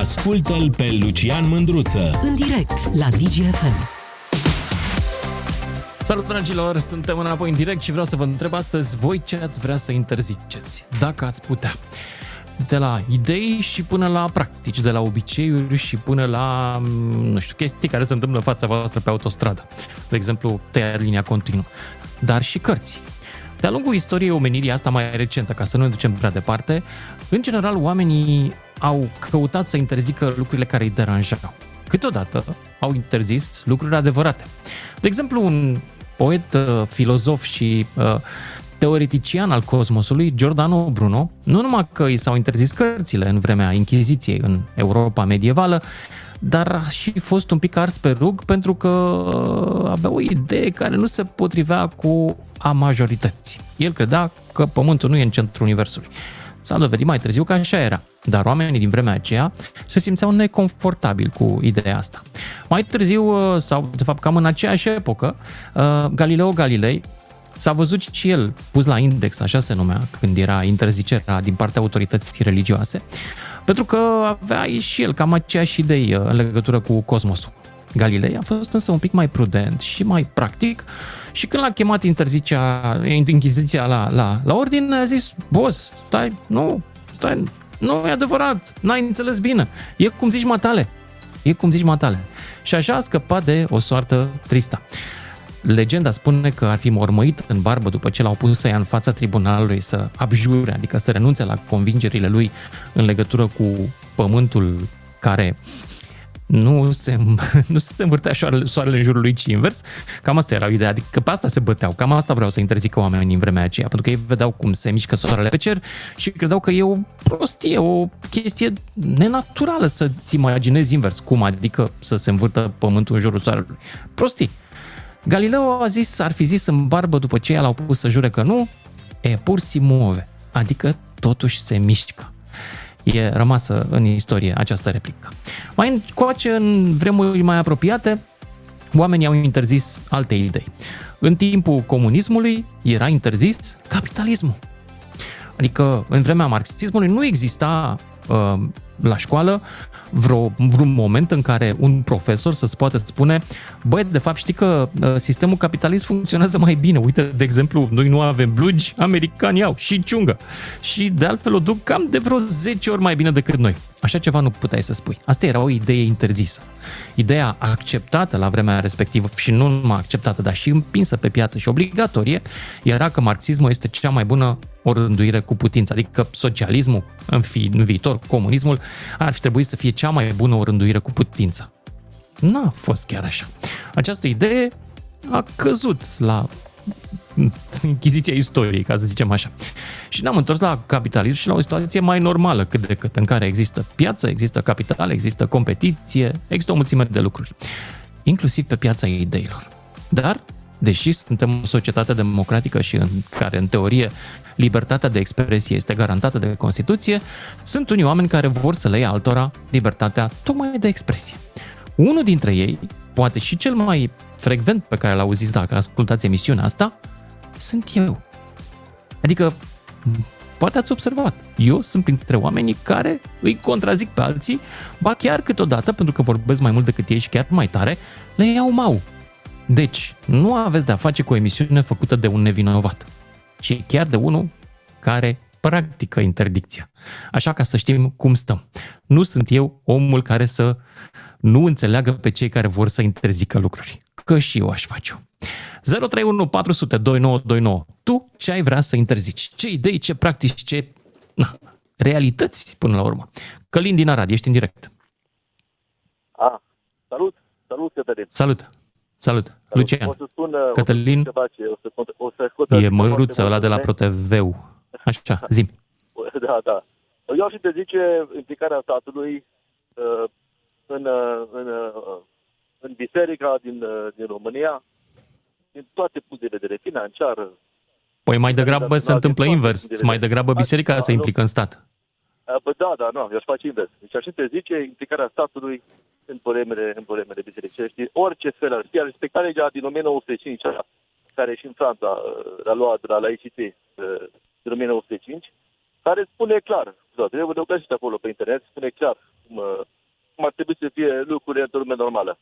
Ascultă-l pe Lucian Mândruță. În direct la DGFM. Salut, dragilor! Suntem înapoi în direct și vreau să vă întreb astăzi voi ce ați vrea să interziceți, dacă ați putea. De la idei și până la practici, de la obiceiuri și până la, mm, nu știu, chestii care se întâmplă în fața voastră pe autostradă. De exemplu, tăia linia continuă. Dar și cărți. De-a lungul istoriei omenirii, asta mai recentă, ca să nu ne ducem prea departe, în general oamenii au căutat să interzică lucrurile care îi deranjau. Câteodată au interzis lucruri adevărate. De exemplu, un poet, uh, filozof și uh, teoretician al cosmosului, Giordano Bruno, nu numai că i s-au interzis cărțile în vremea Inchiziției în Europa medievală, dar a și fost un pic ars pe rug pentru că uh, avea o idee care nu se potrivea cu a majorității. El credea că Pământul nu e în centrul Universului. S-a dovedit mai târziu că așa era, dar oamenii din vremea aceea se simțeau neconfortabili cu ideea asta. Mai târziu, uh, sau de fapt cam în aceeași epocă, uh, Galileo Galilei s-a văzut și el pus la index, așa se numea, când era interzicerea din partea autorității religioase, pentru că avea și el cam aceeași idei uh, în legătură cu cosmosul. Galilei a fost însă un pic mai prudent și mai practic și când l-a chemat interzicea, Inchiziția la, la, la ordine, a zis, boss, stai, nu, stai, nu e adevărat, n-ai înțeles bine, e cum zici matale, e cum zici matale. Și așa a scăpat de o soartă tristă. Legenda spune că ar fi mormăit în barbă după ce l-au pus să ia în fața tribunalului să abjure, adică să renunțe la convingerile lui în legătură cu pământul care nu se, nu se învârtea soarele în jurul lui, ci invers. Cam asta era ideea, adică pe asta se băteau. Cam asta vreau să interzică oamenii în vremea aceea, pentru că ei vedeau cum se mișcă soarele pe cer și credeau că e o prostie, o chestie nenaturală să-ți imaginezi invers. Cum adică să se învârtă pământul în jurul soarelui? Prostii. Galileo a zis, ar fi zis în barbă după ce l-au pus să jure că nu, e pur si muove, adică totuși se mișcă e rămasă în istorie această replică. Mai încoace, în vremuri mai apropiate, oamenii au interzis alte idei. În timpul comunismului era interzis capitalismul. Adică în vremea marxismului nu exista uh, la școală vreo, vreun moment în care un profesor să-ți poată spune băi, de fapt știi că uh, sistemul capitalist funcționează mai bine. Uite, de exemplu, noi nu avem blugi, americanii au și ciungă. Și de altfel o duc cam de vreo 10 ori mai bine decât noi. Așa ceva nu puteai să spui. Asta era o idee interzisă. Ideea acceptată la vremea respectivă și nu numai acceptată, dar și împinsă pe piață și obligatorie, era că marxismul este cea mai bună o rânduire cu putință. Adică socialismul, în, fi, în viitor, comunismul, ar fi trebuit să fie cea mai bună o rânduire cu putință. N-a fost chiar așa. Această idee a căzut la închiziția istoriei, ca să zicem așa. Și ne-am întors la capitalism și la o situație mai normală cât de cât, în care există piață, există capital, există competiție, există o mulțime de lucruri, inclusiv pe piața ideilor. Dar, deși suntem o societate democratică și în care, în teorie, libertatea de expresie este garantată de Constituție, sunt unii oameni care vor să le ia altora libertatea tocmai de expresie. Unul dintre ei, poate și cel mai frecvent pe care l auziți dacă ascultați emisiunea asta, sunt eu. Adică, poate ați observat, eu sunt printre oamenii care îi contrazic pe alții, ba chiar câteodată, pentru că vorbesc mai mult decât ei și chiar mai tare, le iau mau. Deci, nu aveți de-a face cu o emisiune făcută de un nevinovat, ci chiar de unul care practică interdicția. Așa ca să știm cum stăm. Nu sunt eu omul care să nu înțeleagă pe cei care vor să interzică lucruri. Că și eu aș face-o. 031 400 2929. Tu ce ai vrea să interzici? Ce idei, ce practici, ce na, realități până la urmă? Călin din Arad, ești în direct. Ah, salut, salut Cătălin. Salut. Salut, Salut. Lucian. O să spun, Cătălin, o să, o să, o să scot e măruță ăla de la ProTV. Așa, zim. Da, da. Eu aș interzice implicarea statului uh, în, uh, în, uh, în biserica din, uh, din România, din toate punctele de vedere, financiară. Păi mai degrabă se întâmplă invers, mai degrabă biserica da, se implică în stat. Păi da, da, nu, eu aș face invers. Deci aș interzice implicarea statului în problemele, în problemele bisericești. Orice fel ar fi, ar respecta legea din 1905, care și în Franța l-a luat de la laicite din 1905, care spune clar, da, trebuie de găsit acolo pe internet, spune clar cum, trebui să fie lucrurile într-o lume normală.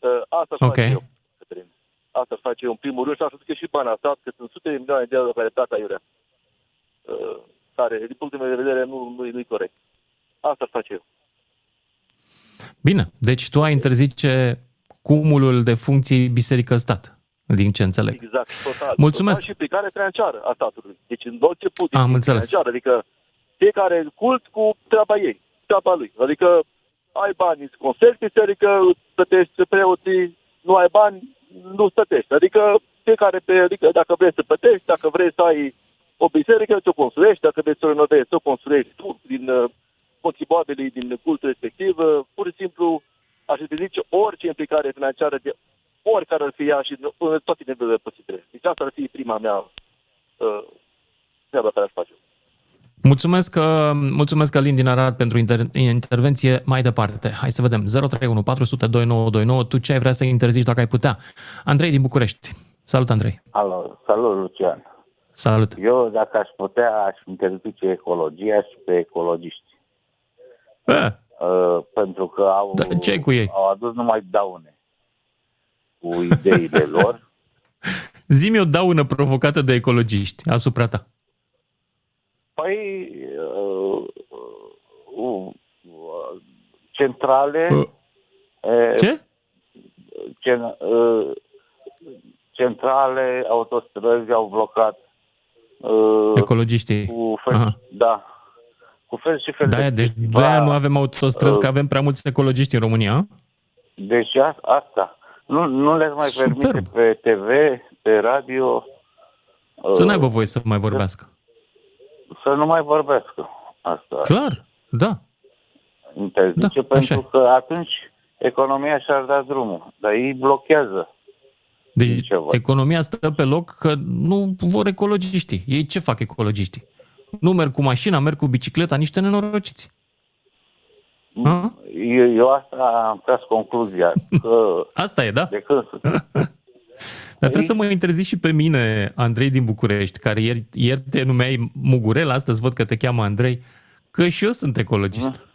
Uh, Asta Ok. face eu, Cătălin. Asta face eu în primul rând și am spus că și bani a stat, că sunt sute de milioane de euro care plata iurea. Uh, Care, din punctul meu de vedere, nu, nu, nu-i corect. Asta face eu. Bine, deci tu ai interzice cumulul de funcții biserică-stat, din ce înțeleg. Exact, total. Mulțumesc. Total și plecare financiară a statului. Deci în orice punct Am din înțeles. financiară, adică fiecare cult cu treaba ei, treaba lui. Adică ai bani, îți conseri biserică, îți plătești preoții, nu ai bani, nu plătești. Adică fiecare pe, adică dacă vrei să plătești, dacă vrei să ai o biserică, ți-o construiești, dacă vrei să o renovezi, să o construiești tu din uh, contribuabilii din cultul respectiv, uh, pur și simplu aș zice orice implicare financiară de oricare ar fi ea și în toate nivelurile posibile. Deci asta ar fi prima mea uh, treabă care aș face. Mulțumesc, uh, mulțumesc Alin din Arad pentru inter- intervenție. Mai departe, hai să vedem. 031 400 2929. Tu ce ai vrea să interzici dacă ai putea? Andrei din București. Salut, Andrei. Alo, salut Lucian. Salut. Eu, dacă aș putea, aș interzice ecologia și pe ecologiști. Eh, Uh, pentru că au, Da, ce ai cu ei? au adus numai daune cu ideile lor. zi-mi o daună provocată de ecologiști asupra ta. Păi, uh, uh, uh, centrale... Uh, uh, Ce? Cen, uh, centrale, autostrăzi au blocat uh, Ecologiștii. cu fel, Aha. da, cu fel și fel Da, deci de aia nu avem autostrăzi, că avem prea mulți ecologiști în România. Deci a- asta. Nu, nu le mai Superb. permite pe TV, pe radio Să uh, n-aibă voie să mai vorbească. Să nu mai vorbească. Asta Clar, da. interzice, Da, așa pentru că atunci economia și-ar da drumul. Dar ei blochează. Deci Ce văd? economia stă pe loc că nu vor ecologiștii. Ei ce fac ecologiștii? Nu merg cu mașina, merg cu bicicleta, niște nenorociți. A? Eu, eu asta am tras concluzia. Că Asta e, da? de când să... Dar trebuie să mă interzici și pe mine, Andrei din București, care ieri, ieri te numeai Mugurel, astăzi văd că te cheamă Andrei, că și eu sunt ecologist.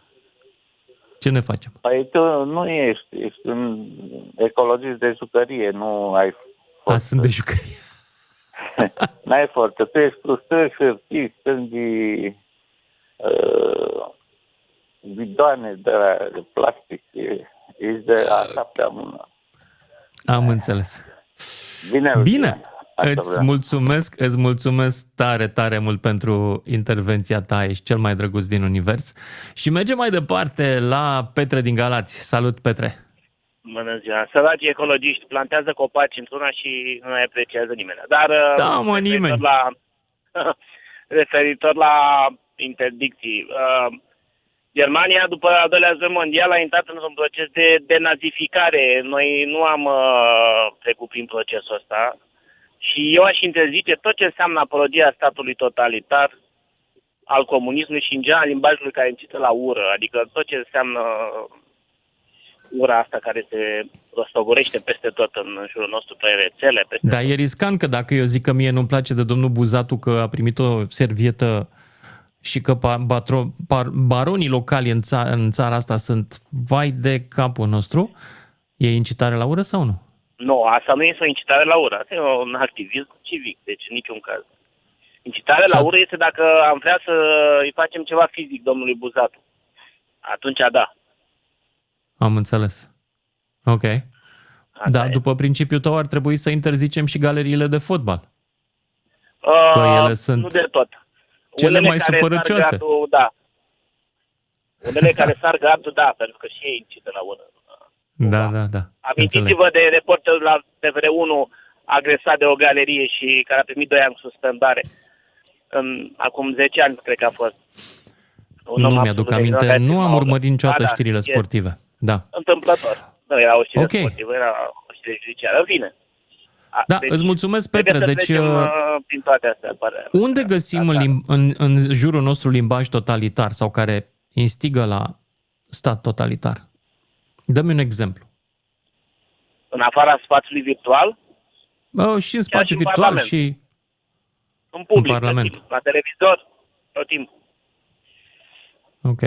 Ce ne facem? Păi tu nu ești, ești un ecologist de jucărie, nu ai A, sunt de jucărie. N-ai forță. Tu ești cu strângi hârtii, strângi uh, bidoane de, la, de plastic. E- Ești de a șaptea mână. Am înțeles. Bine, Bine, Lucian. Asta îți vreau. mulțumesc, îți mulțumesc tare, tare mult pentru intervenția ta, ești cel mai drăguț din univers. Și mergem mai departe la Petre din Galați. Salut, Petre! Bună ziua. Săracii ecologiști plantează copaci într-una și nu mai apreciază nimeni. Dar Da, uh, mă, referitor nimeni. La, referitor la interdicții. Uh, Germania, după al doilea război mondial, a intrat într-un proces de denazificare. Noi nu am uh, trecut prin procesul ăsta. Și eu aș interzice tot ce înseamnă apologia statului totalitar, al comunismului și, în general, limbajului care incită la ură. Adică tot ce înseamnă ura asta care se rostogorește peste tot în jurul nostru, pe rețele, peste Dar e riscant că dacă eu zic că mie nu-mi place de domnul Buzatu că a primit o servietă și că pa- batro, par, baronii locali în, ța, în țara asta sunt vai de capul nostru, e incitare la ură sau nu? Nu, asta nu este o incitare la ură, asta e un activism civic, deci în niciun caz. Incitare la Și- ură este dacă am vrea să îi facem ceva fizic domnului Buzatu. Atunci da. Am înțeles. Ok. Asta Da, e. după principiul tău ar trebui să interzicem și galeriile de fotbal. Uh, Că ele sunt Nu de tot. Cele mai care sar supărăcioase. Gardul, da. Unele care sar gardul, da, pentru că și ei incită la ură. Da, da, da. Înțeleg. Amintiți-vă de reporterul la TVR1 agresat de o galerie și care a primit 2 ani suspendare. În, acum 10 ani, cred că a fost. Un Nu om mi-aduc absolut aminte, ignorant, nu am maudă. urmărit niciodată Ba da, știrile e sportive. Da. Întâmplător. Nu era o știre Ok. sportivă, era o știre judiciară. În fine. A, Da, îți mulțumesc, trebuie Petre. să Deci, trecem, uh, uh, prin toate astea, pare. Unde găsim în, Da, da. lim- în, în jurul nostru limbaj totalitar sau care instigă la stat totalitar? Dă-mi un exemplu. În afara spațiului virtual, Bă, și în spațiu și în virtual Parlament. și... în public, În Parlament. tot timpul, la televizor, tot timpul. Ok.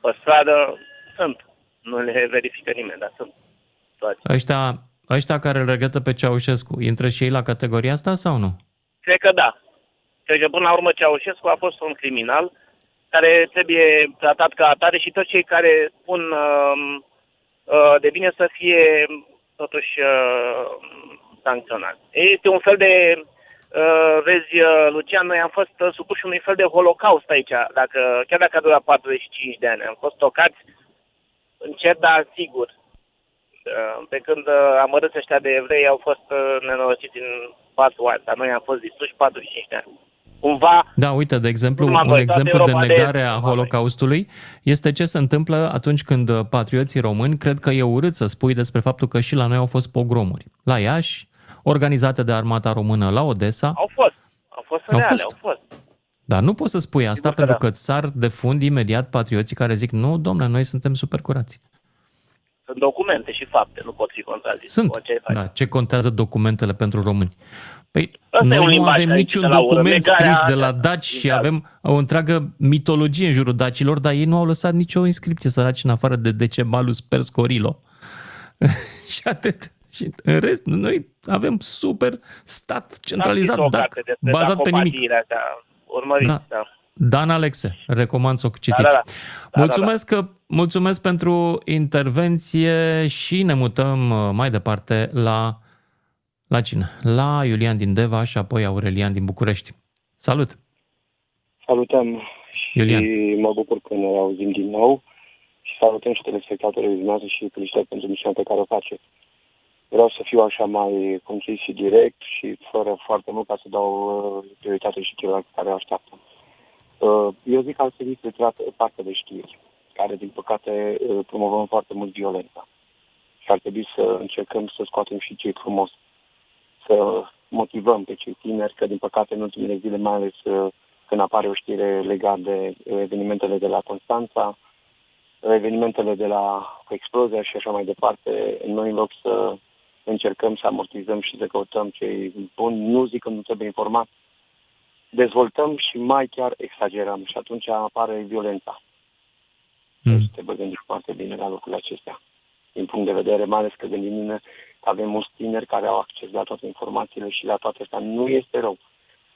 pe stradă, sunt. Nu le verifică nimeni, dar sunt. Toate. Ăștia, ăștia care îl regătă pe Ceaușescu, intră și ei la categoria asta sau nu? Cred că da. Cred că până la urmă Ceaușescu a fost un criminal care trebuie tratat ca atare și toți cei care spun uh, uh, de bine să fie totuși uh, sancționați. Este un fel de, uh, vezi, uh, Lucian, noi am fost uh, supuși unui fel de holocaust aici, dacă, chiar dacă a durat 45 de ani. Am fost tocați încet, dar sigur. Uh, Pe când uh, amărâți ăștia de evrei au fost uh, nenorociți în 4 ani, dar noi am fost distruși 45 de ani. Cumva, Da, uite, de exemplu, Urma un voi, exemplu toată de Europa de negare Est, a urma Holocaustului este ce se întâmplă atunci când uh, patrioții români cred că e urât să spui despre faptul că și la noi au fost pogromuri. La Iași, organizate de armata română la Odessa, au fost. Au fost Au reale, fost. au fost. dar nu poți să spui asta Sigur că pentru da. că îți sar de fund imediat patrioții care zic nu, domnule, noi suntem super curați. Sunt documente și fapte, nu pot fi contrazise. Sunt. Orice faci. Da, ce contează documentele pentru români? Păi, Asta e noi un nu limbaj avem aici, niciun de la ură. document Negarea scris de la asta, daci și exact. avem o întreagă mitologie în jurul dacilor, dar ei nu au lăsat nicio inscripție săraci în afară de Decebalus Perscorilo. și atât. Și în rest, noi avem super stat centralizat, Am scris o dac, carte despre bazat pe nimic. dacopatiile astea. Urmăriți, Da. da. Dan Alexe, recomand să o citiți. da, da. Da, mulțumesc, Că, mulțumesc pentru intervenție și ne mutăm uh, mai departe la, la cine? La Iulian din Deva și apoi Aurelian din București. Salut! Salutăm Iulian. și mă bucur că ne auzim din nou și salutăm și telespectatorii dumneavoastră și felicitări pentru misiunea pe care o faceți. Vreau să fiu așa mai concis și direct și fără foarte mult ca să dau uh, prioritate și celorlalți care o așteaptă. Uh, eu zic că ar trebui să treacă partea de știri, care din păcate uh, promovăm foarte mult violența. Și ar trebui să încercăm să scoatem și cei frumos, să motivăm pe cei tineri, că din păcate în ultimele zile, mai ales uh, când apare o știre legată de uh, evenimentele de la Constanța, evenimentele de la explozia și așa mai departe, noi în loc să încercăm să amortizăm și să căutăm cei buni, nu zic că nu trebuie informat, dezvoltăm și mai chiar exagerăm și atunci apare violența. Mm. Deci trebuie gândit foarte bine la lucrurile acestea. Din punct de vedere, mai ales că gândim că avem mulți tineri care au acces la toate informațiile și la toate astea. Nu este rău,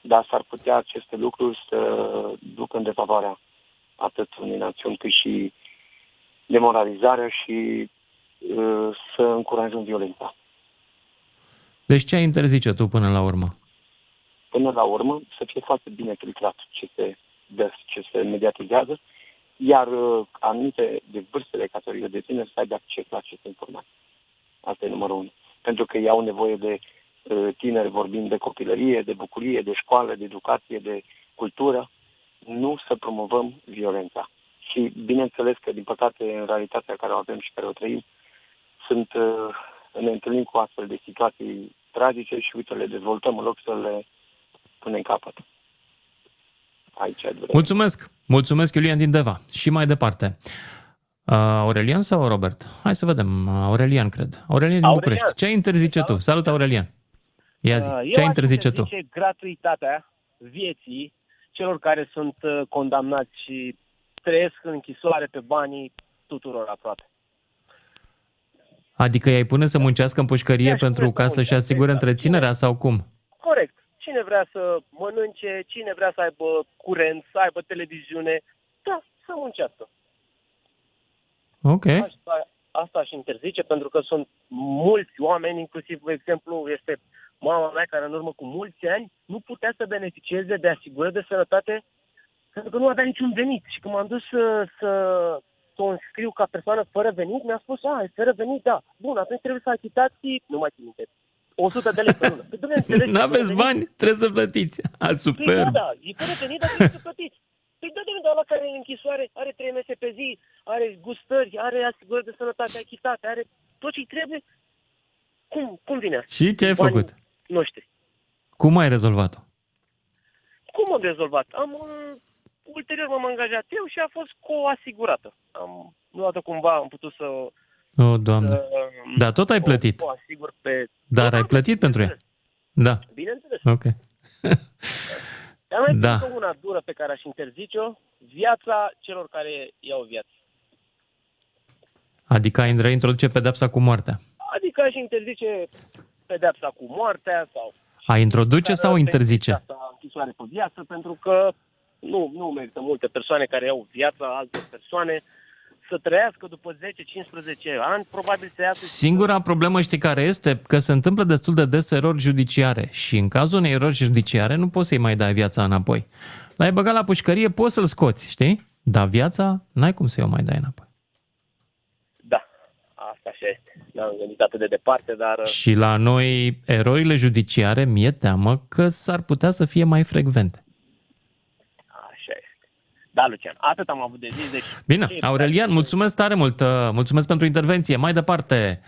dar s-ar putea aceste lucruri să ducă în defavoarea atât unei națiuni cât și demoralizarea și uh, să încurajăm violența. Deci ce ai interzice tu până la urmă? Până la urmă, să fie foarte bine filtrat ce se dă, ce se mediatizează, iar uh, anumite de vârstele categoriile de tineri să aibă acces la aceste informații. Asta e numărul unu. Pentru că ei au nevoie de uh, tineri vorbind de copilărie, de bucurie, de școală, de educație, de cultură, nu să promovăm violența. Și bineînțeles că, din păcate, în realitatea care o avem și care o trăim, sunt, uh, ne întâlnim cu astfel de situații tragice și, uite, le dezvoltăm în loc să le punem capăt. Aici ai durerea. Mulțumesc! Mulțumesc, Iulian din Deva. Și mai departe. Uh, Aurelian sau Robert? Hai să vedem. Aurelian, cred. Aurelian din Aurelian. București. Ce ai interzice tu? Salut, Aurelian! Ia zi, Uh, ce ai aș interzice tu? interzice gratuitatea vieții celor care sunt uh, condamnați și trăiesc în închisoare pe banii tuturor aproape. Adică i-ai pune să muncească în pușcărie I-aș pentru pune să ca să-și muncească, asigure exact. întreținerea sau cum? Corect. Cine vrea să mănânce, cine vrea să aibă curent, să aibă televiziune, da, să muncească. Ok. Asta, asta aș interzice pentru că sunt mulți oameni, inclusiv, de exemplu, este mama mea care în urmă cu mulți ani nu putea să beneficieze de asigurări de sănătate pentru că nu avea niciun venit. Și când m-am dus să, să, să o înscriu ca persoană fără venit, mi-a spus, a, e fără venit, da. Bun, atunci trebuie să achitați, nu mai țin minte, 100 de lei pe lună. Păi, dom'le, înțelegi că N-aveți fără venit- bani? Trebuie să plătiți. A, Păi da, superb. da, e fără venit, dar trebuie să plătiți. Păi da, domnule, dar ăla care e în închisoare are trei mese pe zi, are gustări, are asigurări de sănătate achitate, are tot ce trebuie. Cum, cum vine asta? Și ce ai Banii făcut? Noștri. Cum ai rezolvat-o? Cum am rezolvat? Am, uh, ulterior m-am angajat eu și a fost co-asigurată. Am luat-o cumva, am putut să... O, Doamne. să Da, tot ai plătit. O, o asigur pe... Dar Da, ai plătit pentru ea? Da. Bineînțeles. Ok. Dar mai Da. da. una dură pe care aș interzice-o, viața celor care iau viață. Adică ai reintroduce pedepsa cu moartea. Adică aș interzice pedepsa cu moartea sau... A introduce sau interzice? Asta, închisoare pe viață, pentru că nu, nu merită multe persoane care au viața alte persoane să trăiască după 10-15 ani, probabil să iasă... Singura problemă știi care este? Că se întâmplă destul de des erori judiciare și în cazul unei erori judiciare nu poți să-i mai dai viața înapoi. L-ai băgat la pușcărie, poți să-l scoți, știi? Dar viața n-ai cum să-i o mai dai înapoi. Da, asta așa este. N-am gândit atât de departe, dar... Și la noi, erorile judiciare, mi-e teamă că s-ar putea să fie mai frecvente. Așa este. Da, Lucian, atât am avut de zis. Deci Bine, Aurelian, mulțumesc tare mult, uh, mulțumesc pentru intervenție. Mai departe,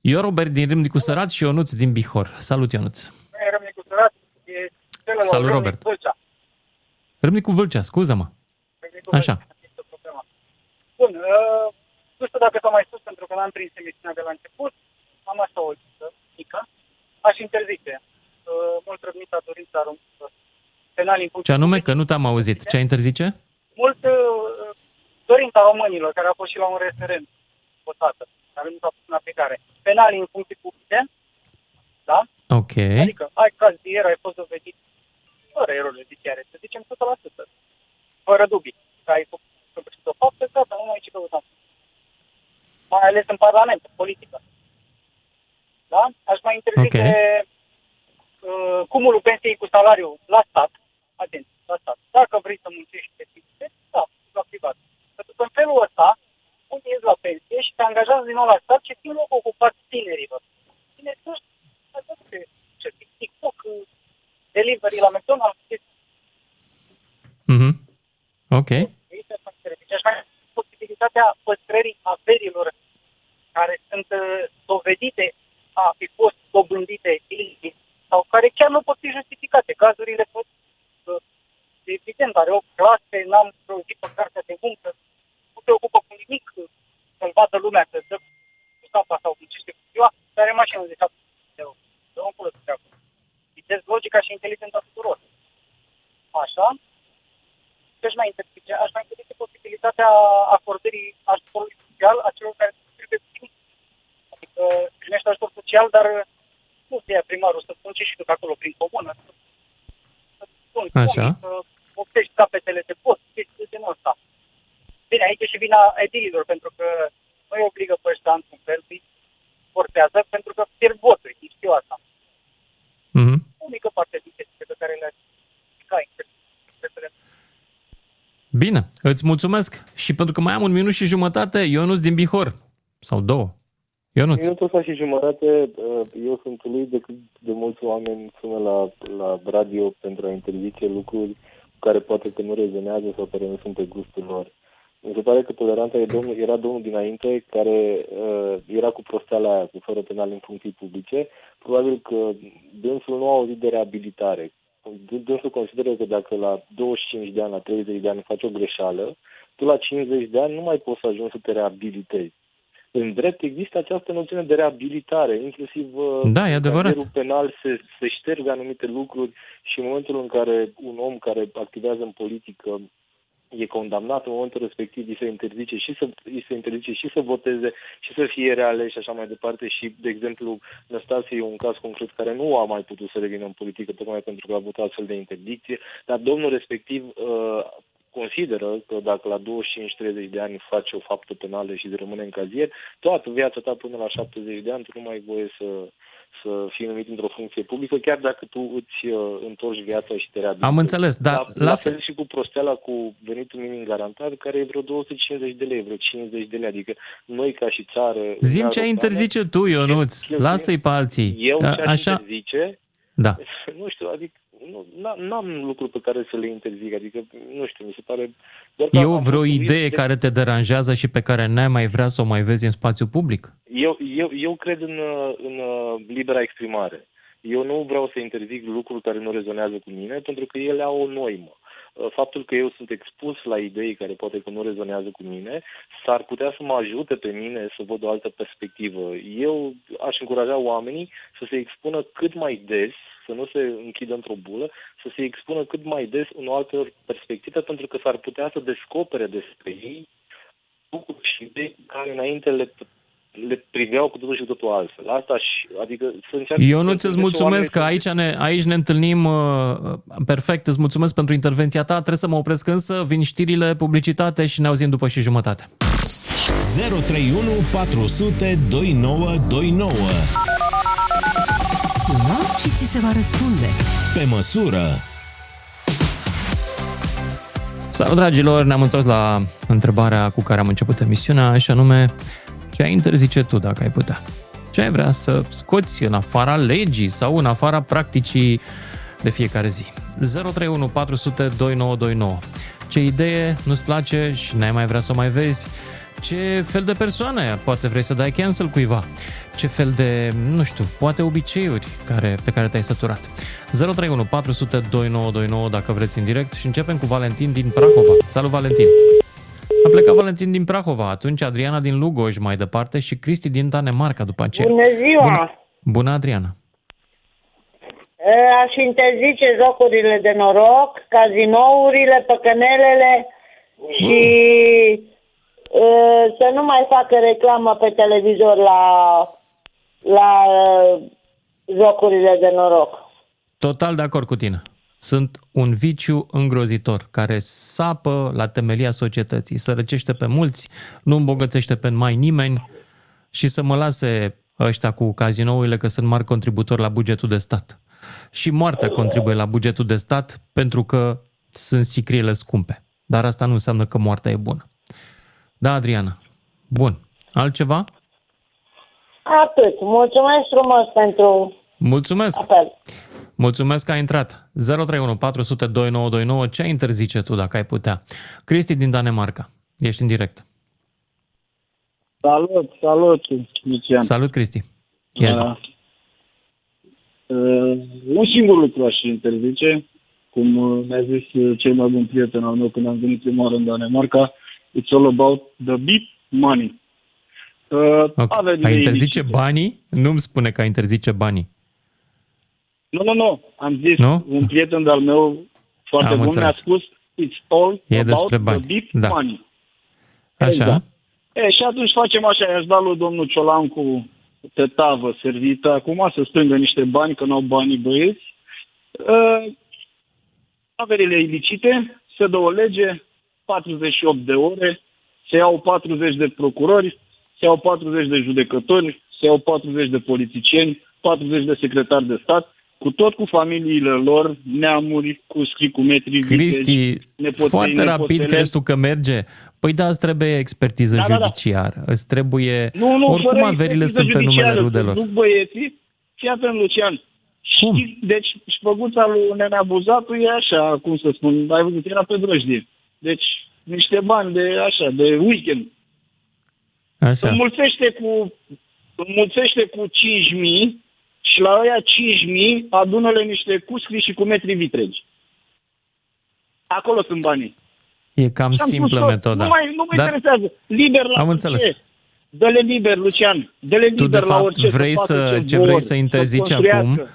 eu, Robert din Râmnicu Sărat și Ionuț din Bihor. Salut, Ionuț. Râmnicu Sărat e celălalt Salut, Râmnic Robert. Vâlcea. Râmnicu Vâlcea, scuză-mă. Râmnicu Așa. Vâlcea, este problema. Bun, uh, nu știu dacă s-a mai spus pentru că n-am prins emisiunea de la început. Am așa o listă mică. Aș interzice. Uh, mult răbnița dorința română. Penal în Ce anume, că nu te-am auzit. Ce interzice? Mult uh, dorința românilor, care a fost și la un referent votată, care nu s-a pus în aplicare. Penalii în funcții publice, da? Ok. Adică ai caz de ieri, ai fost dovedit fără erori judiciare, să zicem 100%, fără dubii, că ai făcut săvârșit o faptă, gata, nu mai ai ce căuta. Mai ales în Parlament, în politică. Da? Aș mai interzice uh, cumulul pensiei cu salariu la stat, atent, la stat. Dacă vrei să muncești pe timpte, da, la privat. Pentru că în felul ăsta, unde ești la pensie și te angajează din nou la stat și țin loc ocupat tinerilor. Tineri, nu știu, ce TikTok, delivery la McDonald's, Mhm. Ok. Deci aș mai avea posibilitatea păstrării averilor care sunt uh, dovedite a fi fost dobândite ilicit sau care chiar nu pot fi justificate. Cazurile pot, uh, evident, are o clasă, n-am reușit pe cartea de muncă, nu se ocupă cu nimic, uh, să-l vadă lumea că dă cu sapa sau cu ce știu ziua, dar are mașină de 7 de euro. Dă un culo de treabă. Citesc logica și inteligența tuturor. Așa? aș mai interzice, aș mai interzice posibilitatea acordării ajutorului social a celor care trebuie primit. Adică primești ajutor social, dar nu te ia primarul să spun ce și tu pe acolo prin comună. Să spun Așa. Să optești capetele de post, chestii de genul ăsta. Bine, aici e și vina edililor, pentru că nu îi obligă pe ăștia într-un fel, îi forțează, pentru că pierd voturi, ei știu asta. Mhm. O mică parte din chestiile pe care le-ați ca interzice. Bine, îți mulțumesc și pentru că mai am un minut și jumătate, Ionuț din Bihor. Sau două. Ionuț. Minutul ăsta și jumătate, uh, eu sunt uluit de cât de mulți oameni sună la, la radio pentru a interzice lucruri cu care poate că nu rezonează sau care nu sunt pe gustul lor. Mi se pare că toleranța e domnul, era domnul dinainte care uh, era cu prosteala aia, cu fără penal în funcții publice. Probabil că dânsul nu a auzit de reabilitare. Dânsul consideră că dacă la 25 de ani, la 30 de ani faci o greșeală, tu la 50 de ani nu mai poți să ajungi să te reabilitezi. În drept există această noțiune de reabilitare, inclusiv uh, Da, e adevărat. carierul penal se, se șterge anumite lucruri și în momentul în care un om care activează în politică e condamnat, în momentul respectiv îi se interzice și să, îi se interzice și să voteze și să fie reales și așa mai departe și, de exemplu, Năstase e un caz concret care nu a mai putut să revină în politică tocmai pentru că a avut astfel de interdicție, dar domnul respectiv uh, consideră că dacă la 25-30 de ani faci o faptă penală și rămâne în cazier, toată viața ta până la 70 de ani tu nu mai ai voie să, să fii numit într-o funcție publică, chiar dacă tu îți uh, întorci viața și te reabilitezi. Am înțeles, dar la, lasă- La fel și cu prosteala cu venitul minim garantat, care e vreo 250 de lei, vreo 50 de lei. Adică noi ca și țară... Zim în ce Europeană, interzice tu, Ionuț. eu- Lasă-i pe alții. Eu A- ce aș Așa, interzice, da. nu știu, adică nu, n- n-am lucruri pe care să le interzic, adică, nu știu, mi se pare... Doar că E am o vreo fost idee uluit de- care te deranjează și pe care n-ai mai vrea să o mai vezi în spațiu public? Eu, eu, eu cred în, uh, în uh, libera exprimare. Eu nu vreau să interzic lucruri care nu rezonează cu mine, pentru că ele au o noimă. Uh, Faptul că eu sunt expus la idei care poate că nu rezonează cu mine, s-ar putea să mă ajute pe mine să văd o altă perspectivă. Eu aș încuraja oamenii să se expună cât mai des, să nu se închidă într-o bulă, să se expună cât mai des în o altă perspectivă, pentru că s-ar putea să descopere despre ei lucruri și idei care înainte le, le priveau cu totul și cu totul altfel. Asta și, adică să încearcă... Eu nu ți-ți mulțumesc că oamenii aici ne, aici ne întâlnim uh, perfect, îți mulțumesc pentru intervenția ta, trebuie să mă opresc însă, vin știrile, publicitate și ne auzim după și jumătate. 031 400 2929. Sună și ți se va răspunde. Pe măsură. Salut, dragilor! Ne-am întors la întrebarea cu care am început emisiunea, și anume, ce ai interzice tu dacă ai putea? Ce ai vrea să scoți în afara legii sau în afara practicii de fiecare zi? 031 400 2929. Ce idee nu-ți place și n-ai mai vrea să o mai vezi? Ce fel de persoană e? Poate vrei să dai cancel cuiva. Ce fel de, nu știu, poate obiceiuri care, pe care te-ai săturat. 031 400 2929 dacă vreți în direct și începem cu Valentin din Prahova. Salut, Valentin! A plecat Valentin din Prahova, atunci Adriana din Lugoj mai departe și Cristi din Danemarca după aceea. Bună ziua! Bună, bună Adriana! E, Aș interzice jocurile de noroc, cazinourile, păcănelele și e, să nu mai facă reclamă pe televizor la, la e, jocurile de noroc. Total de acord cu tine. Sunt un viciu îngrozitor care sapă la temelia societății, sărăcește pe mulți, nu îmbogățește pe mai nimeni și să mă lase ăștia cu cazinourile că sunt mari contributori la bugetul de stat. Și moartea contribuie la bugetul de stat pentru că sunt sicriele scumpe. Dar asta nu înseamnă că moartea e bună. Da, Adriana. Bun. Altceva? Atât. Mulțumesc frumos pentru Mulțumesc! apel. Mulțumesc că ai intrat. 031 400 2929. Ce ai interzice tu dacă ai putea? Cristi din Danemarca. Ești în direct. Salut, salut, Lucian. Salut, Cristi. Ia zi. Uh, uh, un singur lucru aș interzice, cum uh, mi-a zis uh, cel mai bun prieten al meu când am venit prima oară în Danemarca, it's all about the big money. Uh, Ok. averile Ai interzice ilicite. banii? Nu-mi spune că ai interzice banii. Nu, nu, nu. Am zis, Nu? un prieten de-al meu foarte Am bun mi-a înțeles. spus, it's all E about despre the bani. big Da. money. Așa? Exact. E, și atunci facem așa, i-aș da lui domnul Ciolancu pe tavă servită acum să strângă niște bani, că n-au banii băieți. Uh, averile ilicite, se dă o lege, 48 de ore, se iau 40 de procurori, se iau 40 de judecători, se iau 40 de politicieni, 40 de secretari de stat, cu tot cu familiile lor, neamuri, cu scrii cu metri, Cristi, nepoței, foarte rapid nepotele. crezi tu că merge? Păi da, îți trebuie expertiză Da, da, da. judiciară. Îți trebuie... Nu, nu, Oricum fără averile expertiză sunt pe numele judiciară, rudelor. să Duc băieții, fii atent, Lucian. Cum? Și, deci, șpăguța lui Nenea Buzatu e așa, cum să spun, ai văzut, era pe drăjdie. Deci, niște bani de așa, de weekend. Așa. Înmulțește cu, înmulțește cu 5.000 și la ăia 5.000 adună-le niște cuscri și cu metri vitregi. Acolo sunt banii. E cam Și am simplă spus tot, metoda. Nu, mai, nu mă Dar interesează. Liber la Am orice. înțeles. Dă-le liber, Lucian. Dă-le liber tu, de la fapt, orice vrei facă să, ce ce vor, vrei să interzici construiască. acum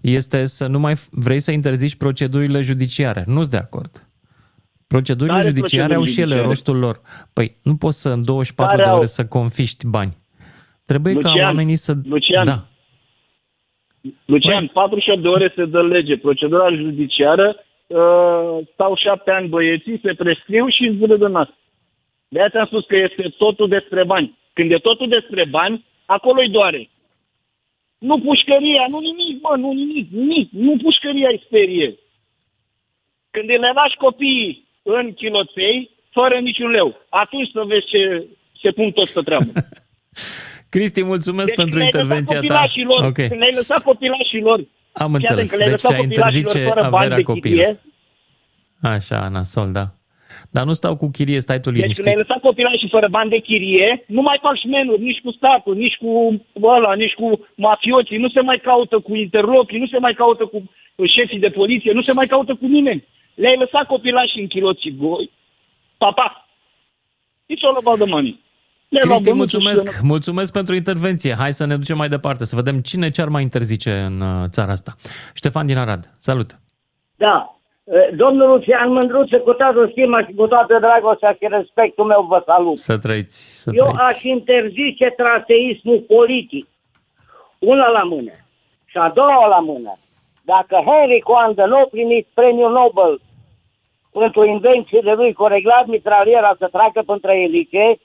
este să nu mai vrei să interzici procedurile judiciare. Nu-s de acord. Procedurile Care judiciare au și ele proceduri rostul lor. Păi nu poți să în 24 Care de au? ore să confiști bani. Trebuie ca Lucian, oamenii să... Lucian, Da. Lucian, 48 de ore se dă lege. Procedura judiciară, uh, stau șapte ani băieții, se prescriu și îți râd în nas. De aia ți-am spus că este totul despre bani. Când e totul despre bani, acolo-i doare. Nu pușcăria, nu nimic, mă, nu nimic, nimic. Nu pușcăria îi sperie. Când le lași copiii în chiloței, fără niciun leu, atunci să vezi ce se pun toți pe treabă. Cristi, mulțumesc Deci pentru când le-ai lăsat intervenția ta. copilașilor, Ok, Când le-ai lăsat copilașilor, am Fii atent înțeles. că le-ai Deci lăsat ai copilașilor interzice fără bani averea de copilului. chirie. Așa, nasol, da. Dar nu stau cu chirie, stai tu Deci când liniștit. le-ai lăsat copilașii fără bani de chirie, nu mai faci șmenuri, nici cu statul, nici cu ăla, nici cu mafioții, nu se mai caută cu interlopii, nu se mai caută cu șefii de poliție, nu se mai caută cu nimeni. Le-ai lăsat copilașii în chiloții goi, papa. It's all about the money. Le-ai luat Cristi, bănuțul și mulțumesc, mulțumesc pentru intervenție. Hai să ne ducem mai departe, să vedem cine ce ar mai interzice în uh, țara asta. Ștefan din Arad, salut! Da. Eh, Domnul Lucian Mândruță, cu toată stima și cu toată dragostea și respectul meu vă salut. Să trăiți, să Eu trăiți. aș interzice traseismul politic. Una la mână. Și a doua la mână. Dacă Henry Coandă nu a primit premiul Nobel pentru invențiile lui cu reglat mitraliera să treacă pentru elice,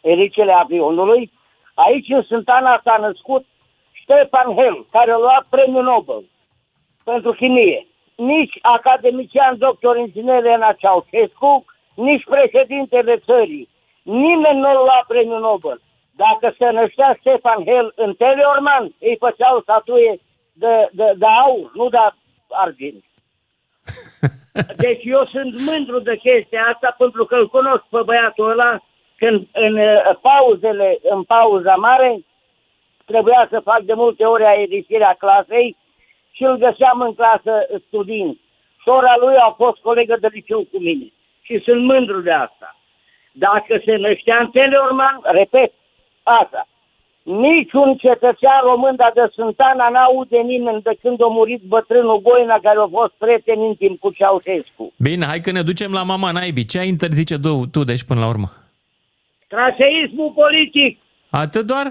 elicele avionului, aici în Sântana s-a născut Stefan Hell, care a luat premiul Nobel pentru chimie. Nici academician doctor inginer Elena Ceaușescu, nici președintele țării. Nimeni nu a luat premiul Nobel. Dacă se năștea Stefan Hell în Teleorman, îi făceau statuie de, de, de aur, nu de argint. Deci eu sunt mândru de chestia asta pentru că îl cunosc pe băiatul ăla când în uh, pauzele, în pauza mare, trebuia să fac de multe ori aerisirea clasei și îl găseam în clasă studiind. Sora lui a fost colegă de liceu cu mine și sunt mândru de asta. Dacă se năștea în Teleorman, repet, asta, niciun cetățean român dar de Sântana n-aude nimeni de când a murit bătrânul Goina care a fost prieten intim cu Ceaușescu. Bine, hai că ne ducem la mama naibii. Ce ai interzice tu, tu deci până la urmă? Traseismul politic. Atât doar?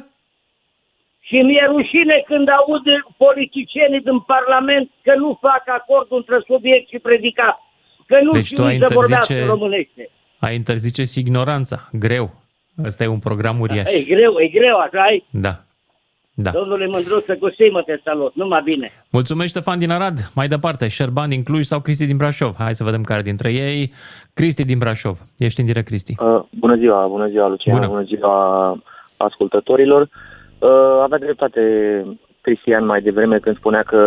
Și mi-e rușine când aud politicienii din Parlament că nu fac acord între subiect și predicat. Că nu Deci știu tu ai să vorbească interzice- românește. Ai interzice și ignoranța. Greu. Ăsta e un program uriaș. E greu, e greu, așa ai? Da. Da. Domnule Mândruță, cu stimă te salut, numai bine. Mulțumesc, Ștefan din Arad. Mai departe, Șerban din Cluj sau Cristi din Brașov? Hai să vedem care dintre ei. Cristi din Brașov. Ești în direct, Cristi. Uh, bună ziua, bună ziua, Lucian, bună, bună ziua ascultătorilor. Uh, avea dreptate Cristian mai devreme când spunea că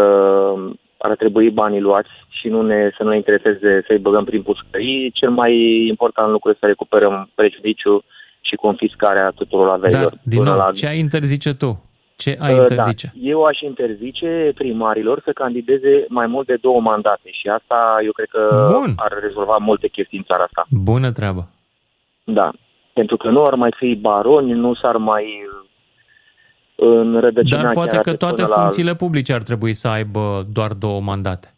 ar trebui banii luați și nu ne, să nu ne intereseze să-i băgăm prin pușcării. Cel mai important lucru este să recuperăm prejudiciu și confiscarea tuturor averilor. Dar, din până nou, la... ce ai interzice tu? Ce ai Uh, interzice? Da. Eu aș interzice primarilor să candideze mai mult de două mandate și asta eu cred că Bun. ar rezolva multe chestii în țara asta. Bună treabă. Da, pentru că nu ar mai fi baroni, nu s-ar mai înrădăcina Dar poate chiar că atât toate până funcțiile publice ar trebui să aibă doar două mandate.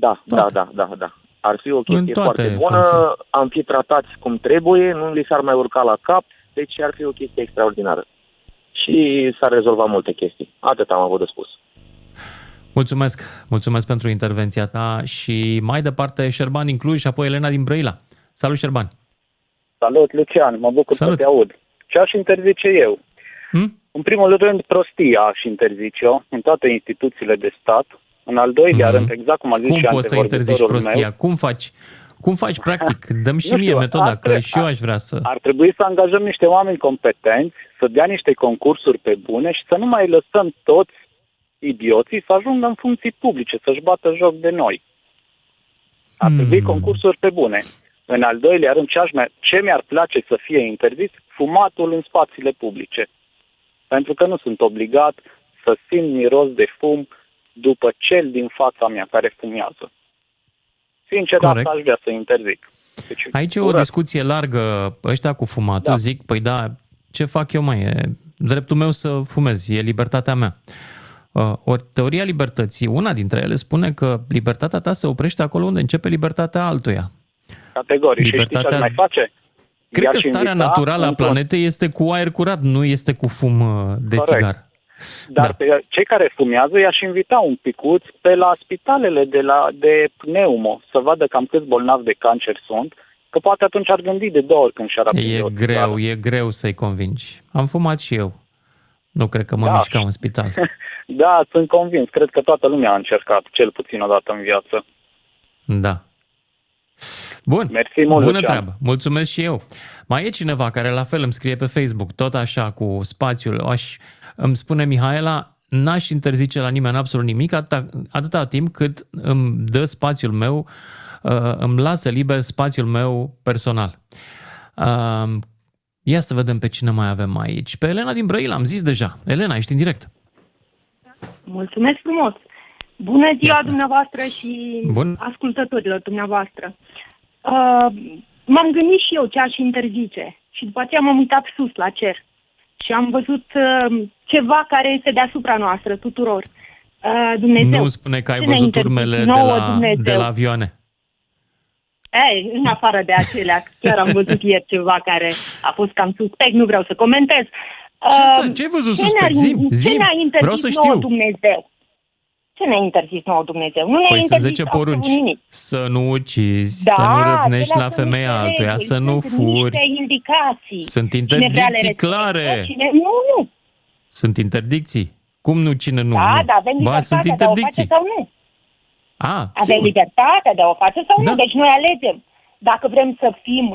La... Da, da, da, da, da. Ar fi o chestie toate foarte bună, funcțiile. am fi tratați cum trebuie, nu li s-ar mai urca la cap, deci ar fi o chestie extraordinară. Și s-ar rezolva multe chestii. Atât am avut de spus. Mulțumesc, mulțumesc pentru intervenția ta și mai departe Șerban din Cluj și apoi Elena din Brăila. Salut, Șerban! Salut, Lucian, mă bucur Salut. să te aud. Ce aș interzice eu? Hmm? În primul rând, prostia aș interzice-o în toate instituțiile de stat. În al doilea Mhm. rând, exact cum a zis Cum și poți să interzici antevorbitorul prostia? meu, Cum faci? Cum faci practic? Dăm și Nu mie știu, metoda, ar că tre- și eu aș vrea să... ar trebui să angajăm niște oameni competenți, să dea niște concursuri pe bune și să nu mai lăsăm toți idioții să ajungă în funcții publice, să-și bată joc de noi. Ar trebui Hmm. concursuri pe bune. În al doilea rând, ce, aș mai, ce mi-ar place să fie interzis? Fumatul în spațiile publice. Pentru că nu sunt obligat să simt miros de fum după cel din fața mea care fumează. Sincer, Corect. asta aș vrea să interzic. Deci, Aici e o urăsc. discuție largă, ăștia cu fumatul, Da. zic, păi da, ce fac eu mai? E dreptul meu să fumez, e libertatea mea. Uh, Ori teoria libertății, una dintre ele spune că libertatea ta se oprește acolo unde începe libertatea altuia. Categoric. Și știi ce Libertatea- aș mai face? Cred I-aș că starea invita naturală a într-un- planetei este cu aer curat, nu este cu fum uh, de Corect. țigară. Dar da. pe cei care fumează i-aș invita un picuț pe la spitalele de, la, de pneumo să vadă cam câți bolnavi de cancer sunt, că poate atunci ar gândi de două ori când și-ar aprinde E o greu, e greu să-i convingi. Am fumat și eu. Nu cred că mă Da. mișca în spital. Da, sunt convins. Cred că toată lumea a încercat, cel puțin o dată în viață. Da. Bun. Mersi mult, Bună Lucian. treabă. Mulțumesc și eu. Mai e cineva care la fel îmi scrie pe Facebook, tot așa cu spațiul. Aș, îmi spune Mihaela, n-aș interzice la nimeni absolut nimic atâta, atâta timp cât îmi dă spațiul meu, uh, îmi lasă liber spațiul meu personal. Uh, Ia să vedem pe cine mai avem aici. Pe Elena din Brăila, am zis deja. Elena, ești în direct. Mulțumesc frumos! Bună ziua dumneavoastră și Bun. ascultătorilor dumneavoastră. Uh, m-am gândit și eu ce aș interzice și după aceea m-am uitat sus la cer și am văzut uh, ceva care este deasupra noastră tuturor. Uh, Dumnezeu. Nu spune că ai Ce ne văzut interzice urmele de nouă la, Dumnezeu? de la avioane. Ei, în afară de acelea, chiar am văzut ieri ceva care a fost cam suspect, nu vreau să comentez. Ce, Uh, să, ce ai văzut ce suspect? ne-a- Zim, Ce zim. ne-a interzis Vreau să nouă știu. Dumnezeu? Ce ne-a interzis nouă Dumnezeu? Nu ne-a Păi sunt interzis 10 absolut porunci. nimic. Să nu ucizi, Da, să nu răvnești acelea la sunt femeia niște altuia, reguli, să nu sunt furi. niște indicații. Sunt Cine vrea le interdicții respectă, clare. Cine... Nu, nu. Sunt interdicții. Cum nu, cine nu? Da, nu. da, avem Ba, sunt libertatea de a o face interdicții. sau nu. A, Avem sigur. libertatea de a o face sau nu. Da. Deci noi alegem. Dacă vrem să fim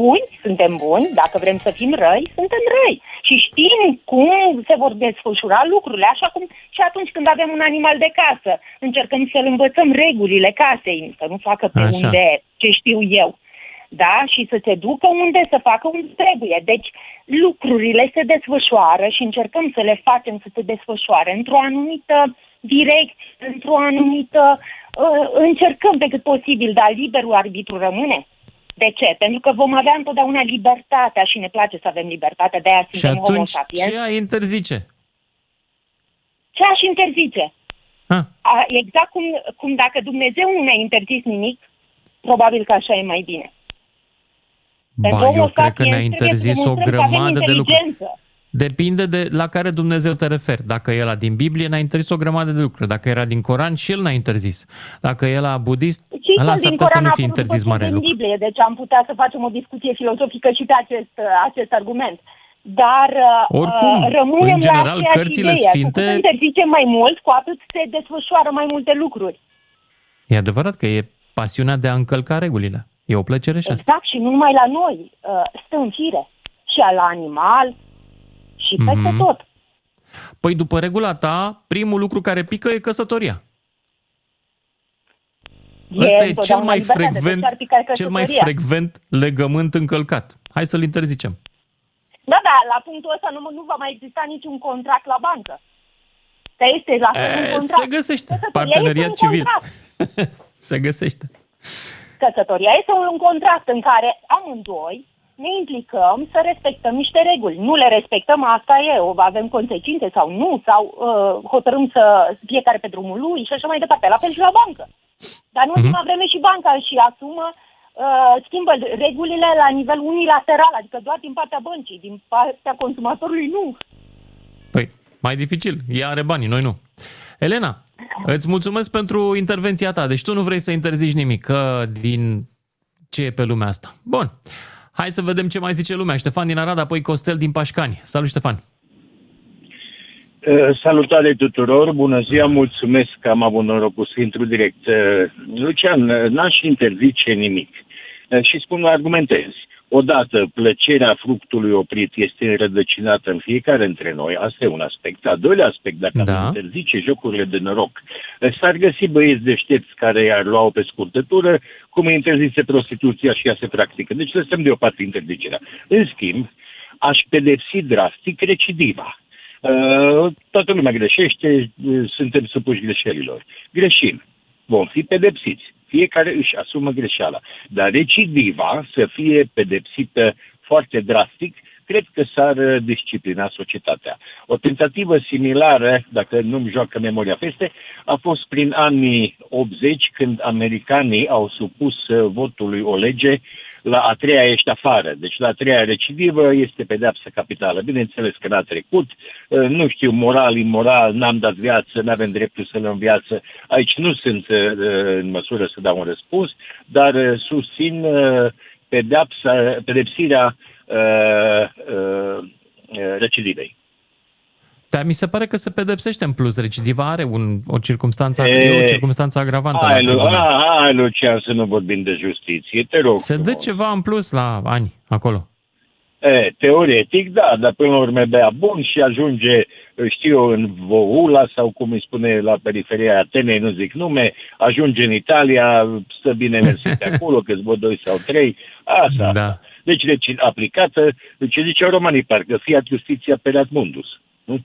buni, suntem buni. Dacă vrem să fim răi, suntem răi. Și știm cum se vor desfășura lucrurile. Așa cum și atunci când avem un animal de casă, încercăm să-l învățăm regulile casei, să nu facă pe Așa. unde, ce știu eu. Da? Și să se ducă unde, să facă unde trebuie. Deci lucrurile se desfășoară și încercăm să le facem să se desfășoare într-o anumită direcție, într-o anumită... Uh, încercăm pe cât posibil, dar liberul arbitru rămâne. De ce? Pentru că vom avea întotdeauna libertatea și ne place să avem libertatea, de aia Și suntem homo atunci sapiens. ce ai interzice? Ce aș interzice? A, exact cum, cum dacă Dumnezeu nu ne-a interzis nimic, probabil că așa e mai bine. Pentru Ba, homo eu cred că sapiens ne-a trebuie să interzis o demonstrăm că avem grămadă de lucruri. inteligență. Depinde de la care Dumnezeu te referi. Dacă e la din Biblie, ne-a interzis o grămadă de lucruri. Dacă era din Coran, și el ne-a interzis. Dacă e la budist, Și ăla cel s-ar din putea să Coran nu a fie apărut interzis după mare cel din lucru. Biblie, deci am putea să facem o discuție filozofică și pe acest, acest argument. Dar uh, Oricum, uh, rămânem în general, la aceeași cărțile idee. sfinte- Cu cât interzicem mai mult, cu atât se desfășoară mai multe lucruri. E adevărat că e pasiunea de a încălca regulile. E o plăcere și asta. Exact, și nu numai la noi. Uh, stă în fire. Și la animal și peste Mhm. tot. Păi după regula ta, primul lucru care pică e căsătoria. Ăsta e cel întotdeauna mai libertate, deci frecvent, ar pica cel mai căsătoria. frecvent legământ încălcat. Hai să-l interzicem. Da, da, la punctul ăsta nu, nu va mai exista niciun contract la bancă. Că este la fel un E, contract. se găsește. Căsătoria Parteneriat este un civil. contract. Se găsește. Căsătoria este un contract în care amândoi ne implicăm să respectăm niște reguli. Nu le respectăm, asta e, o avem consecințe sau nu, sau uh, hotărâm să fiecare pe drumul lui și așa mai departe. La fel și la bancă. Dar în ultima vreme și banca și asumă, uh, schimbă regulile la nivel unilateral, adică doar din partea băncii, din partea consumatorului nu. Păi, mai dificil. Ea are banii, noi nu. Elena, îți mulțumesc pentru intervenția ta. Deci tu nu vrei să interzici nimic că din ce e pe lumea asta. Bun. Hai să vedem ce mai zice lumea. Ștefan din Arad, apoi Costel din Pașcani. Salut, Ștefan. Uh, Salutare tuturor, bună ziua, mulțumesc că am avut norocul să intru direct. Uh, Lucian, uh, n-aș interzice nimic Uh, și spun argumentez. Odată, plăcerea fructului oprit este înrădăcinată în fiecare dintre noi, asta e un aspect. Al doilea aspect, dacă da. am interzice jocurile de noroc, uh, s-ar găsi băieți deștepți care ar lua pe scurtătură, cum e interzise prostituția și ea se practică. Deci lăsăm deoparte interzicerea. În schimb, aș pedepsi drastic recidiva. Uh, toată lumea greșește, uh, suntem supuși greșelilor. Greșim. Vom fi pedepsiți. Fiecare își asumă greșeala. Dar recidiva să fie pedepsită foarte drastic, cred că s-ar uh, disciplina societatea. O tentativă similară, dacă nu-mi joacă memoria peste, a fost prin anii 80, când americanii au supus uh, votului o lege la a treia ești afară. Deci la a treia recidivă este pedeapsă capitală. Bineînțeles că n-a trecut, Uh, nu știu, moral, imoral, n-am dat viață, n-avem dreptul să luăm viață. Aici nu sunt uh, în măsură să dau un răspuns, dar uh, susțin uh, pedeapsa, pedepsirea uh, uh, uh, recidivei. Dar mi se pare că se pedepsește în plus. Recidiva are un, o circunstanță, E, e o circunstanță agravantă la Hai, Lu- tribunal. hai, hai, Lucian, să nu vorbim de justiție, te rog. Se dă ceva în plus la ani acolo. E, teoretic, da, dar până la urmă bea bun și ajunge, știu eu, în Voula sau cum îi spune la periferia Atenei, nu zic nume, ajunge în Italia, stă bine mers pe acolo, că văd doi sau trei, asta. Da. Deci, deci aplicată, ce ziceau romanii, parcă fiat justiția pereat mundus. Nu?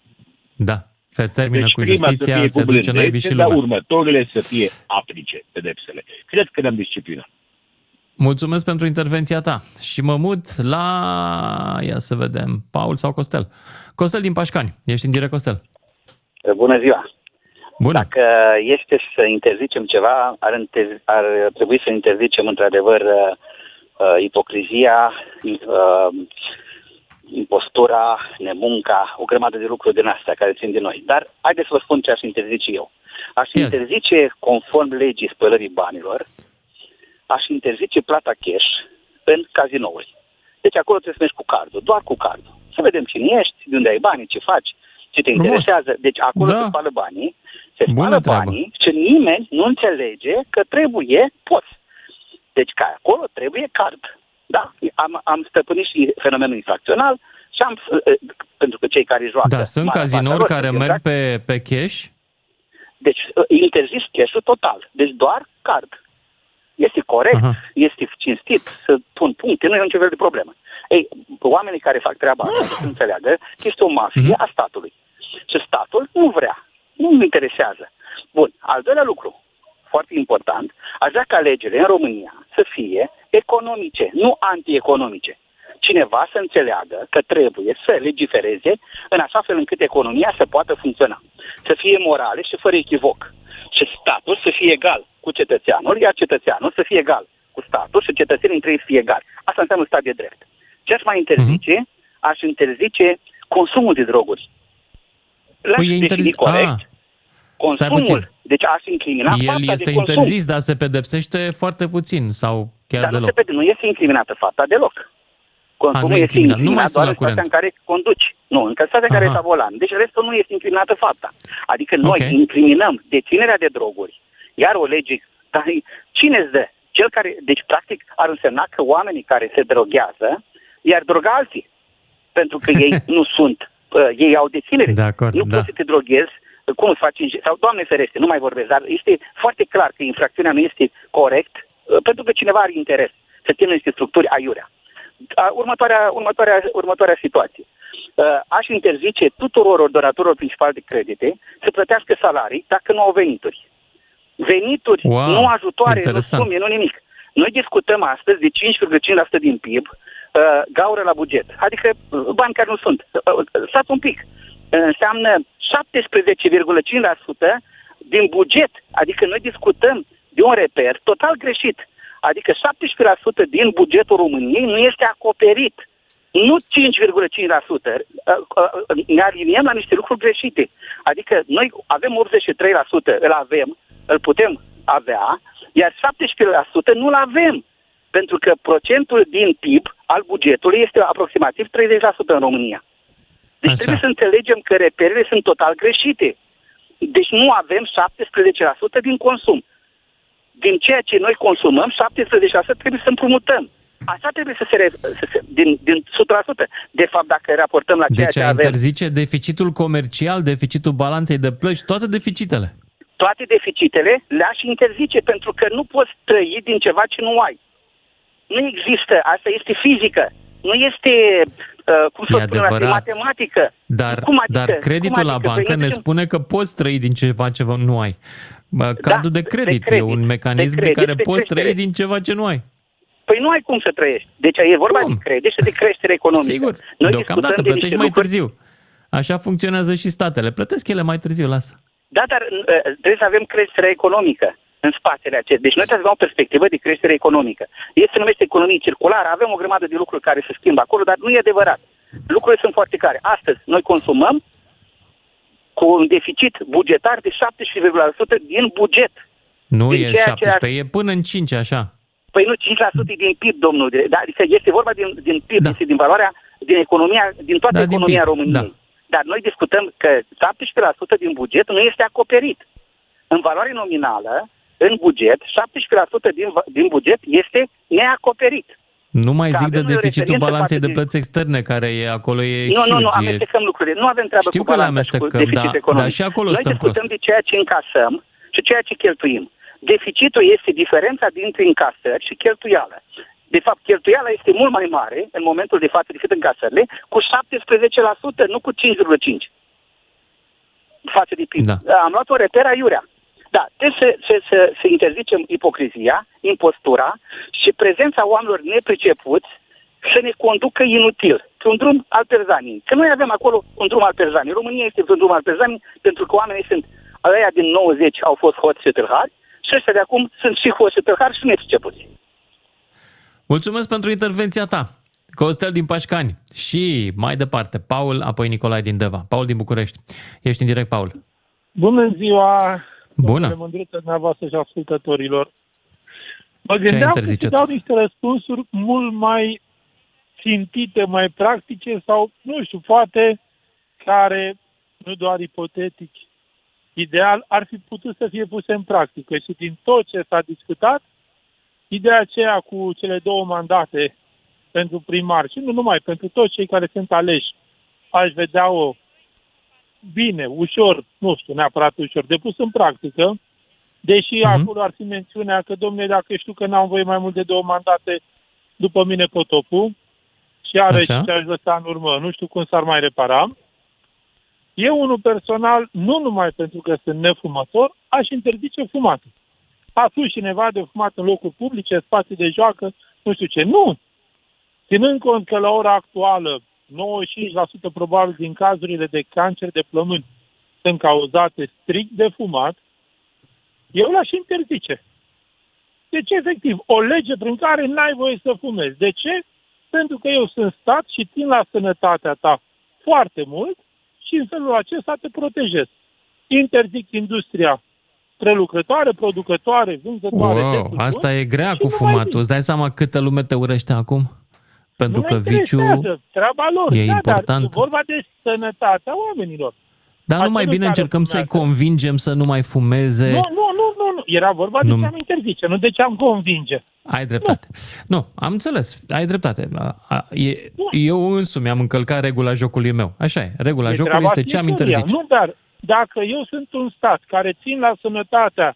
Da. Se termină deci cu prima să justiția, fie se cu duce naibii blândețe, și dar lumea. următorile să fie aplice pedepsele. Cred că ne-am disciplinat. Mulțumesc pentru intervenția ta și mă mut la... Ia să vedem, Paul sau Costel? Costel din Pașcani, ești în direct, Costel. Bună ziua! Bună. Dacă este să interzicem ceva, ar, inter- ar trebui să interzicem într-adevăr uh, uh, ipocrizia, uh, impostura, nemunca, o grămadă de lucruri din astea care țin de noi. Dar haideți să vă spun ce aș interzice eu. Aș Yes. interzice, conform legii spălării banilor, aș interzice plata cash în cazinouri. Deci acolo trebuie să mergi cu cardul, doar cu cardul. Să vedem cine ești, de unde ai banii, ce faci, ce te Frumos. interesează. Deci acolo Da. se spală banii, se Bună spală treabă. banii și nimeni nu înțelege că trebuie, poți. Deci ca acolo trebuie card. Da? Am, am stăpânit și fenomenul infracțional și am, eh, pentru că cei care joacă... Da, sunt marea cazinouri parte lor care sunt merg exact- pe, pe cash. Deci eh, interzis cash total. Deci doar card. Este corect, Aha. este cinstit să pun puncte, nu e niciun fel de problemă. Ei, oamenii care fac treaba asta să înțeleagă că este o mafie Mhm. a statului. Și statul nu vrea, nu îmi interesează. Bun, al doilea lucru, foarte important, aș vrea ca alegerile în România să fie economice, nu antieconomice. Cineva să înțeleagă că trebuie să legifereze în așa fel încât economia să poată funcționa. Să fie morale și fără echivoc. Și statul să fie egal cu cetățeanul, iar cetățeanul să fie egal cu statul și cetățenii între ei să fie egali. Asta înseamnă stat de drept. Ce aș mai interzice? Aș interzice consumul de droguri. L-aș Păi e defini interzis. corect. Ah, stai consumul. puțin. Deci aș incrimina El fapta este de consum. interzis, dar se pedepsește foarte puțin sau chiar Dar nu, deloc. se vede, nu este incriminată fapta deloc. Consumul nu e este incriminat, numai incriminat sunt doar la în situația curent. în care conduci. Nu, în situația în care Aha. ești la volan. Deci restul nu este incriminată fapta. Adică noi Ok. incriminăm deținerea de droguri. Iar o lege, dar cine îți dă? Cel care, deci practic ar însemna că oamenii care se droghează iar droga alții. Pentru că ei nu sunt, uh, ei au deținere. De acord, nu da. poți să te droghezi uh, cum îți faci inge- sau Doamne ferește, nu mai vorbesc, dar este foarte clar că infracțiunea nu este corect uh, pentru că cineva are interes să țină niște structuri aiurea. A, Următoarea, următoarea, următoarea situație. Uh, Aș interzice tuturor ordonatorilor principali de credite să plătească salarii dacă nu au venituri. Venituri, Wow, nu ajutoare, interesant. nu sume, nu nimic. Noi discutăm astăzi de 5,5% din PIB, uh, gaură la buget. Adică uh, bani care nu sunt. Uh, uh, Stați un pic. Uh, Înseamnă 17,5% din buget. Adică noi discutăm de un reper total greșit. Adică 17% din bugetul României nu este acoperit. Nu 5,5%. Uh, uh, Ne aliniem la niște lucruri greșite. Adică noi avem 83%, îl avem, îl putem avea, iar 17% nu-l avem. Pentru că procentul din PIB al bugetului este aproximativ 30% în România. Deci Așa. trebuie să înțelegem că reperele sunt total greșite. Deci nu avem 17% din consum. Din ceea ce noi consumăm, 17% trebuie să împrumutăm. Așa trebuie să se, re, să se din, din 100%. De fapt, dacă raportăm la ceea Deci ce a avem, interzice deficitul comercial, deficitul balanței de plăci, toate deficitele. Toate deficitele le-aș interzice pentru că nu poți trăi din ceva ce nu ai. Nu există, asta este fizică. Nu este, uh, cum să E spun, asta, e adevărat. matematică. Dar, Cum adică? dar creditul Cum la adică? bancă Păi ne nu- spune că poți trăi din ceva ce nu ai. Bă, Cardul de, credit de e credit, un mecanism de de, credit, care de poți creștere. trăi din ceva ce nu ai. Păi nu ai cum să trăiești. Deci e vorba de credit și de creștere economică. Sigur, Noi deocamdată discutăm de plătești niște mai lucruri- târziu. Așa funcționează și statele. Plătesc ele mai târziu, lasă. Da, dar uh, trebuie să avem creștere economică în spațiile acestea. Deci noi trebuie să avem o perspectivă de creștere economică. Este se numește economie circulară, avem o grămadă de lucruri care se schimbă acolo, dar nu e adevărat. Lucrurile sunt foarte clare. Astăzi noi consumăm cu un deficit bugetar de 17,1% din buget. Nu Din e ceea ce 17, e până în 5, așa. Păi nu, 5% din PIB, domnul. Da, adică este vorba din, din PIB, da. este din valoarea, din economia, din toată Da, din economia PIB, României. Dar noi discutăm că 17% din buget nu este acoperit. În valoare nominală, în buget, 17% din, va- din buget este neacoperit. Nu mai Că zic de avem noi o deficitul referință balanței față de de- plăți externe, care e acolo, e Nu, nu, nu, huge, e- amestecăm lucrurile. Nu avem treabă Știu cu că le balanța și cu amestecăm, deficit da, economic. dar și acolo Noi stăm discutăm prost. de ceea ce încasăm și ceea ce cheltuim. Deficitul este diferența dintre încasări și cheltuială. De fapt, cheltuiala este mult mai mare în momentul de față decât încasările, cu 17%, nu cu 5,5% față de PIB. Da. Am luat o reper aiurea. Da, trebuie să, să, să, să interzicem ipocrizia, impostura și prezența oamenilor nepricepuți să ne conducă inutil, pe un drum al perzanii. Că noi avem acolo un drum al perzanii. România este pe un drum al perzanii pentru că oamenii sunt ăia din 90 au fost hoți și tâlhari și ăștia de acum sunt și hoți și tâlhari și nepricepuți. Mulțumesc pentru intervenția ta. Costel din Pașcani și mai departe, Paul, apoi Nicolae din Deva. Paul din București. Ești în direct, Paul. Bună ziua! Bună! domnule Mândruță, dumneavoastră și ascultătorilor. Mă gândeam că interzice să dau niște răspunsuri mult mai țintite, mai practice sau, nu știu, poate care, nu doar ipotetic, ideal, ar fi putut să fie puse în practică. Și din tot ce s-a discutat, ideea aceea cu cele două mandate pentru primar și nu numai, pentru toți cei care sunt aleși, aș vedea-o bine, ușor, nu știu neapărat ușor, de pus în practică, deși Mhm. mm-hmm. acolo ar fi mențiunea că, domnule, dacă știu că n-am voie mai mult de două mandate, după mine potopul, și iarăși Așa. ce aș lăsa în urmă, nu știu cum s-ar mai repara. Eu, unul personal, nu numai pentru că sunt nefumător, aș interzice fumatul. A spus cineva de fumat în locuri publice, spații de joacă, nu știu ce. Nu! Ținând cont că la ora actuală 95% probabil din cazurile de cancer de plămâni sunt cauzate strict de fumat, eu l-aș interzice. Deci, efectiv, o lege prin care n-ai voie să fumezi. De ce? Pentru că eu sunt stat și țin la sănătatea ta foarte mult și în felul acesta te protejez. Interzic industria prelucrătoare, producătoare, vânzătoare. de Wow, tutun asta e grea și cu nu mai fumatul. Îți dai seama câtă lume te urăște acum? Pentru nu că mă viciul... interesează, treaba lor. e da, important. Dar e vorba de sănătatea oamenilor. Dar nu mai Acelui bine care încercăm să-i fumează. convingem să nu mai fumeze. Nu, nu, nu, nu, nu. Era vorba de Nu. ce am interzice, nu de ce am convinge. Ai dreptate. Nu, am înțeles. Ai dreptate. A- a- E, eu însumi am încălcat regula jocului meu. Așa e. Regula E jocului treaba este ce am fiecăruia. interzice. Nu, dar dacă eu sunt un stat care țin la sănătatea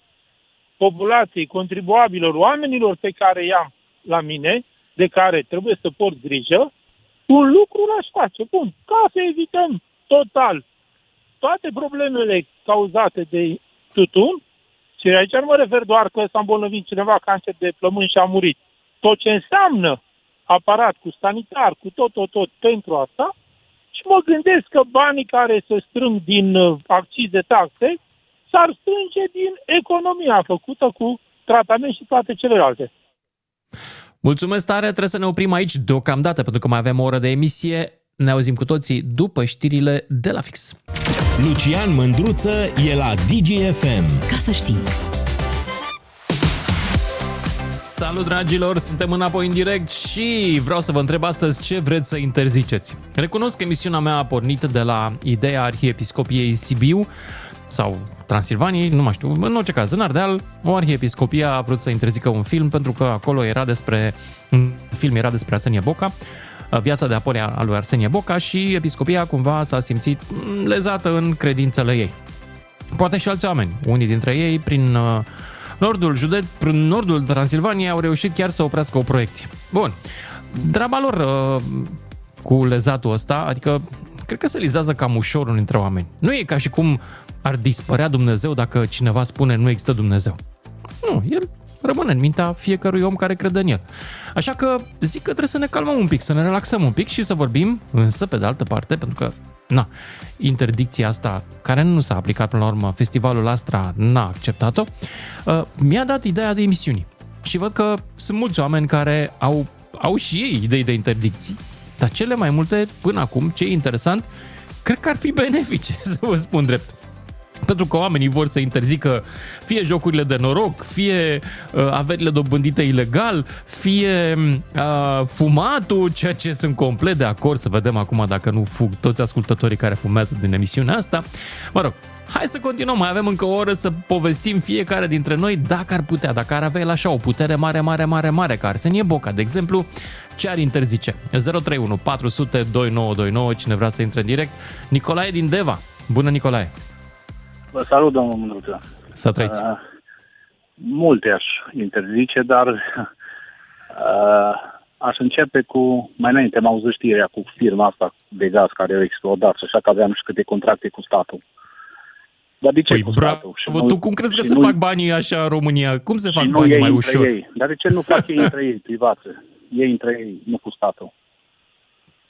populației, contribuabilor, oamenilor pe care i-am la mine, de care trebuie să port grijă, un lucru l-aș face. Bun, ca să evităm total toate problemele cauzate de tutun, și aici nu mă refer doar că s-a îmbolnăvit cineva cancer de plămâni și a murit. Tot ce înseamnă aparat cu sanitar, cu tot, tot, tot pentru asta, și mă gândesc că banii care se strâng din uh, accize, taxe, s-ar strânge din economia făcută cu tratament și toate celelalte. Mulțumesc tare, trebuie să ne oprim aici deocamdată, pentru că mai avem o oră de emisie. Ne auzim cu toții după știrile de la fix. Lucian Mândruță e la DGFM. Ca să știi. Salut, dragilor! Suntem înapoi în direct și vreau să vă întreb astăzi ce vreți să interziceți. Recunosc că emisiunea mea a pornit de la ideea Arhiepiscopiei Sibiu sau Transilvaniei, nu mai știu, în orice caz, în Ardeal, o arhiepiscopie a vrut să interzică un film pentru că acolo era despre, un film era despre Arsenie Boca, viața de apoi a lui Arsenie Boca și episcopia cumva s-a simțit mm, lezată în credințele ei. Poate și alți oameni, unii dintre ei prin uh, nordul județ, prin nordul Transilvaniei au reușit chiar să oprească o proiecție. Bun, drama lor uh, cu lezatul ăsta, adică cred că se lizează cam ușor unul dintre oameni. Nu e ca și cum ar dispărea Dumnezeu dacă cineva spune nu există Dumnezeu. Nu, el rămâne în mintea fiecărui om care crede în el. Așa că zic că trebuie să ne calmăm un pic, să ne relaxăm un pic și să vorbim, însă pe de altă parte, pentru că na, interdicția asta, care nu s-a aplicat până la urmă, festivalul Astra n-a acceptat-o, uh, mi-a dat ideea de emisiuni. Și văd că sunt mulți oameni care au, au și ei idei de interdicții, dar cele mai multe, până acum, ce e interesant, cred că ar fi benefice, să vă spun drept. Pentru că oamenii vor să interzică fie jocurile de noroc, fie uh, averile dobândite ilegal, fie uh, fumatul, ceea ce sunt complet de acord să vedem acum dacă nu fug toți ascultătorii care fumează din emisiunea asta. Mă rog, hai să continuăm, mai avem încă o oră să povestim fiecare dintre noi dacă ar putea, dacă ar avea el așa o putere mare, mare, mare, mare, ca Arsenie Boca, de exemplu, ce ar interzice? 031 400 2929, cine vrea să intre în direct. Nicolae din Deva. Bună, Nicolae! Vă salut, domnul Mândruță. Să trăiți. Uh, multe aș interzice, dar uh, aș începe cu, mai înainte am auzit știrea cu firma asta de gaz care a explodat și așa că aveam și câte contracte cu statul. Dar de ce Păi cu bravo, statul? Și tu cum crezi că și se nu- fac banii așa în România? Cum se și fac nu banii ei mai între ușor? Ei. Dar de ce nu fac ei între ei, privați? Ei între ei, nu cu statul.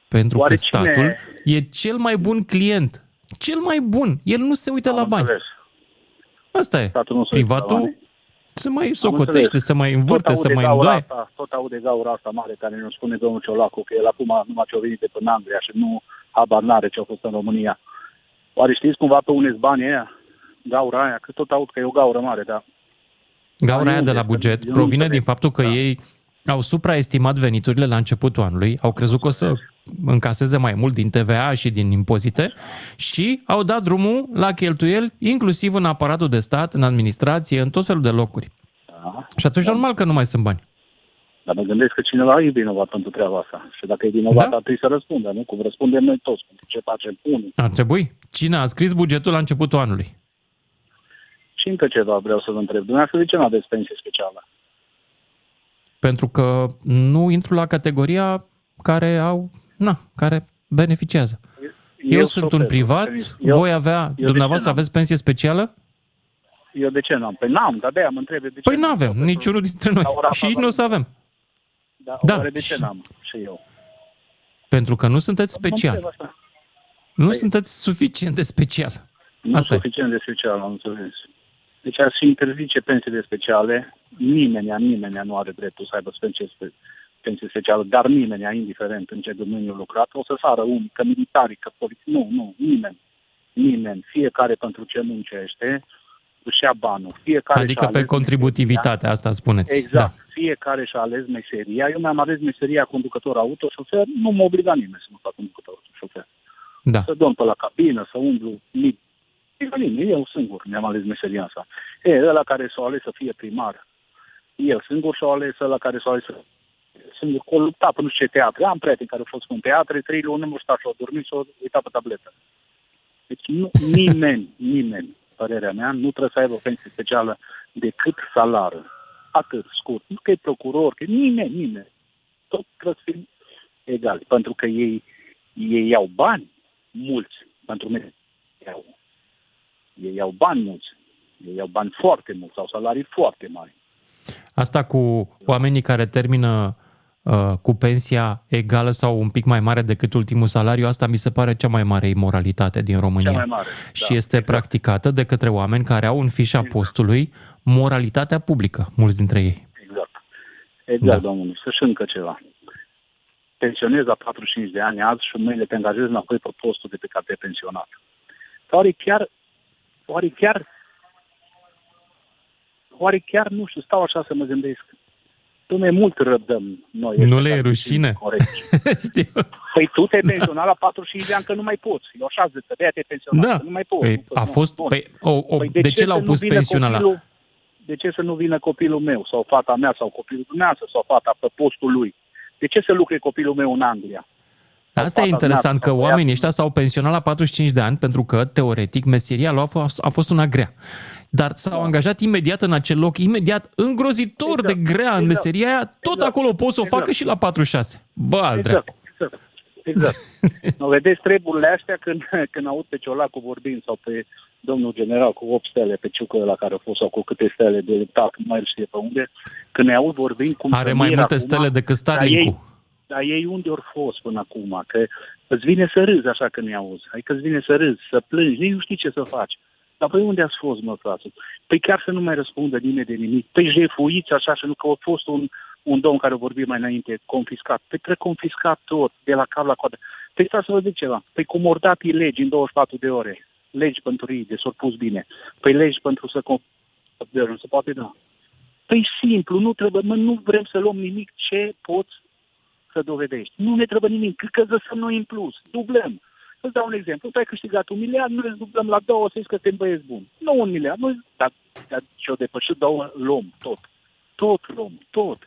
Pentru Oare că cine- statul e cel mai bun client. Cel mai bun. El nu se uită la bani. Înțeles. Asta e. Statul nu se uită la Privatul bani. se mai Am socotește, înțeles. se mai învârte, Tot se aude mai gaura îndoaie. Asta, tot aude gaura asta mare care ne spune domnul Ciolacu că el acum numai ce-a venit de până Anglia și nu habar n-are ce a fost în România. Oare știți cumva pe unde banii aia? Gaura aia, că tot aud că e o gaură mare, dar Gaura aia unde? de la Că buget eu nu provine înțeleg. din faptul că ei au supraestimat veniturile la începutul anului, au crezut că o să încaseze mai mult din TVA și din impozite și au dat drumul la cheltuieli, inclusiv în aparatul de stat, în administrație, în tot felul de locuri. Da. Și atunci normal că nu mai sunt bani. Dar mă gândesc că cineva e vinovat pentru treaba asta. Și dacă e vinovat, Da. ar trebui să răspundă, nu? Cum răspundem noi toți, pentru ce facem unii. Ar trebui. Cine a scris bugetul la începutul anului? Și încă ceva vreau să vă întreb. Dumneavoastră de ce nu aveți pensie specială? Pentru că nu intru la categoria care au, na, care beneficiază. Eu, Eu sunt șofer, un privat, eu- voi avea, eu de ce dumneavoastră n-am? aveți pensie specială? Eu de ce n-am? Păi n-am, dar de-aia mă întreb de ce Păi nu n-am. avem, niciunul dintre noi. La ora Și asta nu o să avem. Da, Da. Oare de ce n-am? Și eu. Pentru că nu sunteți Mă special. întreb asta. Nu sunteți suficient de special. Nu Asta e. suficient de special, am înțeles. Deci ar și interzice pensiile speciale. Nimeni, nimeni nu are dreptul să aibă pensie, spe- pensie specială, dar nimeni, indiferent în ce domeniu lucrat, o să sară unii, că militarii, că poliți. Nu, nu, nimeni. Nimeni. Fiecare pentru ce muncește își ia banul. Fiecare Adică și-a pe ales contributivitate, asta spuneți. Exact. Da. Fiecare și-a ales meseria. Eu mi-am ales meseria conducător auto, șofer. Nu mă obliga nimeni să mă fac conducător auto, șofer. Da. Să dorm pe la cabină, să umblu. Nici nici nimeni. Eu singur mi-am ales meseria asta. E, ăla care s-a ales să fie primar. El singur și-a ales ăla care s-a ales să singur, că o lupta pe nu știu ce teatru. Am prieteni care au fost în teatre, trei luni nu stat și au dormit și au uitat pe tabletă. Deci nu, nimeni, nimeni, părerea mea, nu trebuie să aibă o pensie specială decât salară. Atât, scurt. Nu că e procuror, că nimeni, nimeni. Tot trebuie să fim egali. Pentru că ei, ei iau bani mulți pentru mine. Iau. Ei iau bani mulți. Ei iau bani foarte mulți, au salarii foarte mari. Asta cu oamenii care termină uh, cu pensia egală sau un pic mai mare decât ultimul salariu, asta mi se pare cea mai mare imoralitate din România. Cea mai mare, și da, este practicată de către oameni care au în fișa postului moralitatea publică, mulți dintre ei. Exact. Exact, da. domnule. Să și încă ceva. Pensionez la 45 de ani azi și mâine te angajezi înapoi pe postul de pe care te-ai pensionat. Oare chiar, oare chiar, oare chiar, nu știu, stau așa să mă gândesc. Dom'le, mult răbdăm noi. Nu ăștia le e care rușine? Corect. Știu. Păi tu te-ai pensionat la 45 de ani că nu mai poți. Eu așa zic, că de-aia te-ai pensionat, Da. că nu mai poți. Păi, Nu poți, a nu. fost, Bun. păi, o, o, Păi de, ce să l-au nu pus vină pensiunea la... copilul- De ce să nu vină copilul meu sau fata mea sau copilul dumneavoastră sau fata pe postul lui? De ce să lucre copilul meu în Anglia? Asta e fata interesant, mea că sau oamenii ăștia s-au pensionat la 45 de ani pentru că, teoretic, meseria lor a fost, a fost una grea. Dar s-au Da. angajat imediat în acel loc, imediat îngrozitor de grea în meseria aia, tot acolo pot să o facă Exact. și la 46. Bă, al dracu. Exact, exact. exact. nu vedeți treburile astea când, când aud pe Ciolacu vorbind sau pe domnul general cu 8 stele pe ciucă la care a fost sau cu câte stele de luptat, nu mai știe pe unde, când ne aud vorbind cum Are să mai mir multe acum, stele decât dar Starlink-ul. ei, dar ei unde ori fost până acum? Că îți vine să râzi așa când ne auzi. Adică îți vine să râzi, să plângi, nici nu știi ce să faci. Dar păi unde ați fost, mă, frate? Păi chiar să nu mai răspundă nimeni de nimic. Păi jefuiți așa și nu că a fost un, un domn care a vorbit mai înainte, confiscat. Păi trebuie confiscat tot, de la cap la coadă. Păi stați să vă zic ceva. Păi cum ori dat ei legi în 24 de ore, legi pentru ei, de s-au pus bine. Păi legi pentru să confiscat, nu se poate da. Păi simplu, nu trebuie, mă, nu vrem să luăm nimic ce poți să dovedești. Nu ne trebuie nimic, că lăsăm noi în plus, dublăm. Să-ți dau un exemplu, tu ai câștigat un miliard, noi îl dublăm la două, să zici că suntem băieți buni. Nu un miliard, noi, dar, dar ce-o depășit două, luăm tot. Tot luăm, tot.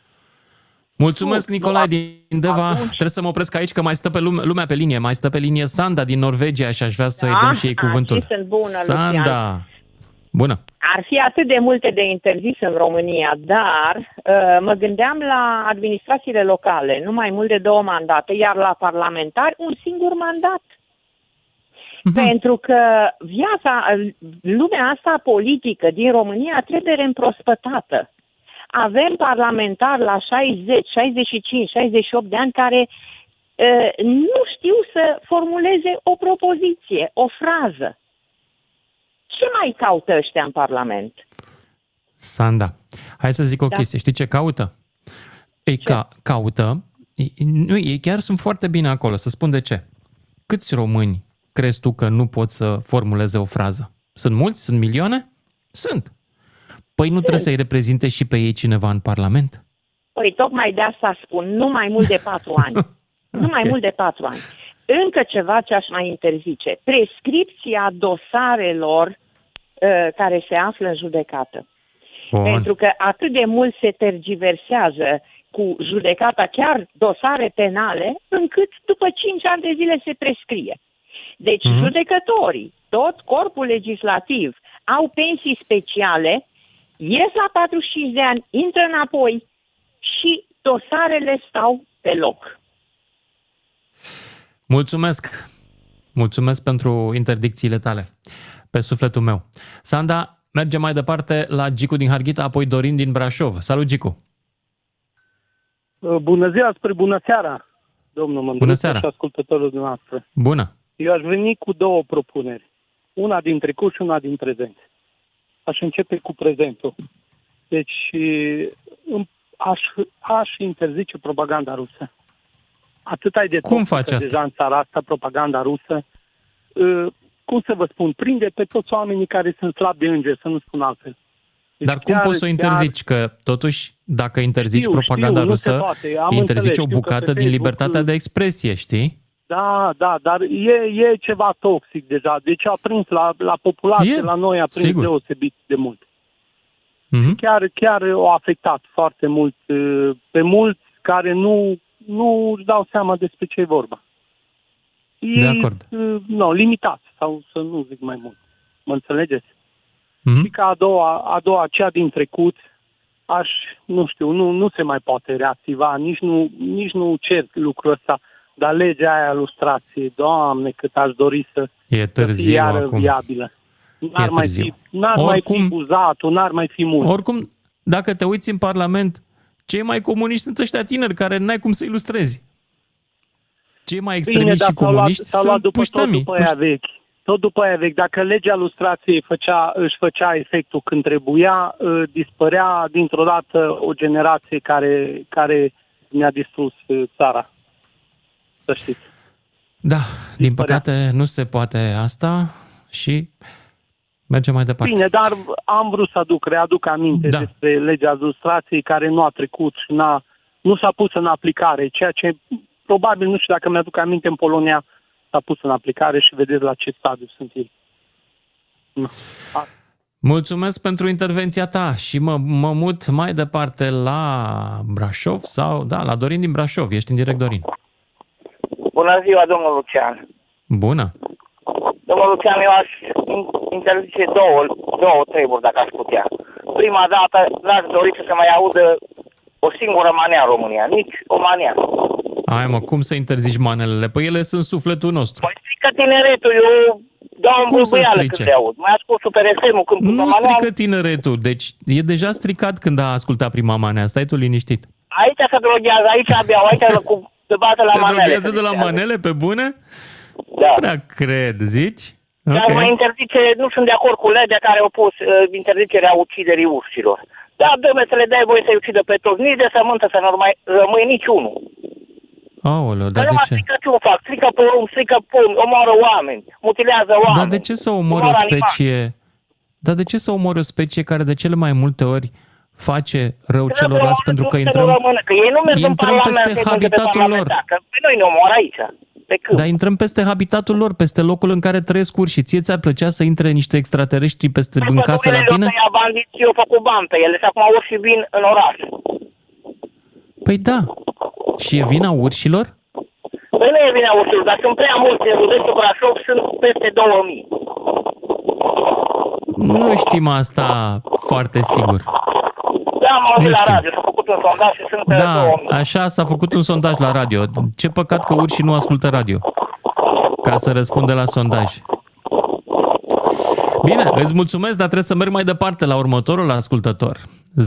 Mulțumesc, Nu, Nicolae nu, din Deva. Trebuie să mă opresc aici, că mai stă pe lume, lumea pe linie. Mai stă pe linie Sanda din Norvegia și aș vrea să-i Da? dăm și ei Ah, cuvântul. și sunt bună, Sanda! Lucian. Bună! Ar fi atât de multe de interzis în România, dar uh, mă gândeam la administrațiile locale, nu mai mult de două mandate, iar la parlamentari un singur mandat. Pentru că viața, lumea asta politică din România trebuie reîmprospătată. Avem parlamentari la 60, 65, 68 de ani care uh, nu știu să formuleze o propoziție, o frază. Ce mai caută ăștia în Parlament? Sanda, hai să zic o Da. chestie. Știi ce caută? Ei ca, caută, ei- nu, ei chiar sunt foarte bine acolo, să spun de ce. Câți români crezi tu că nu pot să formuleze o frază? Sunt mulți? Sunt milioane? Sunt. Păi nu trebuie să-i reprezinte și pe ei cineva în Parlament? Păi tocmai de asta spun, nu mai mult de patru ani. Nu mai mult de patru ani. Încă ceva ce aș mai interzice. Prescripția dosarelor uh, care se află în judecată. Bun. Pentru că atât de mult se tergiversează cu judecata, chiar dosare penale, încât după 5 ani de zile se prescrie. Deci Mhm. judecătorii, tot corpul legislativ, au pensii speciale, ies la 45 de ani, intră înapoi și dosarele stau pe loc. Mulțumesc! Mulțumesc pentru interdicțiile tale, pe sufletul meu. Sanda, mergem mai departe la Gicu din Harghita, apoi Dorin din Brașov. Salut, Gicu! Uh, Bună ziua, spre bună seara, domnul Mândruță Bună seara. și ascultătorul dumneavoastră. Bună! Eu aș veni cu două propuneri. Una din trecut și una din prezent. Aș începe cu prezentul. Deci îmi- aș, aș interzice propaganda rusă. Atât ai de Cum toxică faci asta? deja în țara asta propaganda rusă. Uh, Cum să vă spun, prinde pe toți oamenii care sunt slabi de înger, să nu spun altfel. Deci Dar cum chiar- poți să o chiar- interzici? Că totuși, dacă interzici Știu, propaganda știu, nu se rusă, poate. Am interzici înțeles, o știu că bucată pe din Facebook, libertatea de expresie, știi? Da, da, dar e, e ceva toxic deja. Deci a prins la, la populație, E, la noi a prins sigur. deosebit de mult. Mhm. Chiar, chiar o afectat foarte mult uh, pe mulți care nu, nu își dau seama despre ce e vorba. E, De acord. uh, No, limitat, sau să nu zic mai mult. Mă înțelegeți? Mhm. Și ca a doua, a doua, cea din trecut, aș, nu știu, nu, nu se mai poate reactiva, nici nu, nici nu cer lucrul ăsta, dar legea aia a lustrației, doamne, cât aș dori să, E să fie târziu iară acum. viabilă. N-ar, E mai târziu. fi, n-ar mai Oricum- fi buzatul, n-ar mai fi mult. Oricum, dacă te uiți în Parlament, cei mai comuniști sunt ăștia tineri care n-ai cum să ilustrezi. Cei mai extremiști dar și s-au luat, comuniști s-au luat sunt după tot puștămii. după aia vechi. Tot după aia vechi. Dacă legea lustrației făcea, își făcea efectul când trebuia, uh, dispărea dintr-o dată o generație care, care ne-a distrus uh, țara. Să știți. Da, din păcate nu se poate asta și mergem mai departe. Bine, dar am vrut să aduc, readuc aminte Da. despre legea lustrației care nu a trecut și n-a, nu s-a pus în aplicare, ceea ce probabil, nu știu dacă mi-aduc aminte, în Polonia s-a pus în aplicare și vedeți la ce stadiu sunt ei. Nu. A- Mulțumesc pentru intervenția ta și mă, mă mut mai departe la Brașov sau, da, la Dorin din Brașov. Ești în direct, Dorin. Bună ziua, domnul Lucian. Bună. Domnul Lucian, eu aș interzice două, două treburi, dacă aș putea. Prima dată, n-aș dori să se mai audă o singură manea în România, nici o manea. Hai mă, cum să interzici manelele? Păi ele sunt sufletul nostru. Strică tineretul, eu dau în Cum să bulbăială strice? când le aud. Mai ascult Super FM-ul când pun Nu manea. strică tineretul, deci e deja stricat când a ascultat prima manea. Stai tu liniștit. Aici se droghează, aici abia, aici cu se bate la Se manele. droghează se de la zice. manele pe bune? Da. Nu prea cred, zici? Dar mă interzice, nu sunt de acord cu legea care a opus uh, interzicerea uciderii urșilor. Da, dă să le dai voie să-i ucidă pe toți, nici de sămânță să nu mai rămâie niciunul. Aoleu, Dar dar de numai ce? strică ce fac, strică porum, strică pom, omoară oameni, mutilează oameni. Dar de ce să omori o omoară animale. specie... Dar de ce să omori o specie care de cele mai multe ori face rău celorlalți pentru că Să nu intrăm, rămână, că ei nu merg în intrăm parlament, peste ei merg pe habitatul parlament, lor. da, Că pe noi ne omoară aici. Pe când? dar intrăm peste habitatul lor, peste locul în care trăiesc urși. Ție ți-ar plăcea să intre niște extraterestri peste, în casă la tine? Pădurile o bandiți, eu făcut bani pe ele și acum urși vin în oraș. Păi da. Și e vina urșilor? Păi nu e vina urșilor, dar sunt prea mulți în județul Brașov, sunt peste 2000. Nu știm asta foarte sigur. Da, am auzit Nu la știu. radio, s-a făcut un sondaj și sunt pe Da, 2000. așa s-a făcut un sondaj la radio. Ce păcat că urșii nu ascultă radio. Ca să răspundă la sondaj. Bine, îți mulțumesc, dar trebuie să merg mai departe la următorul ascultător.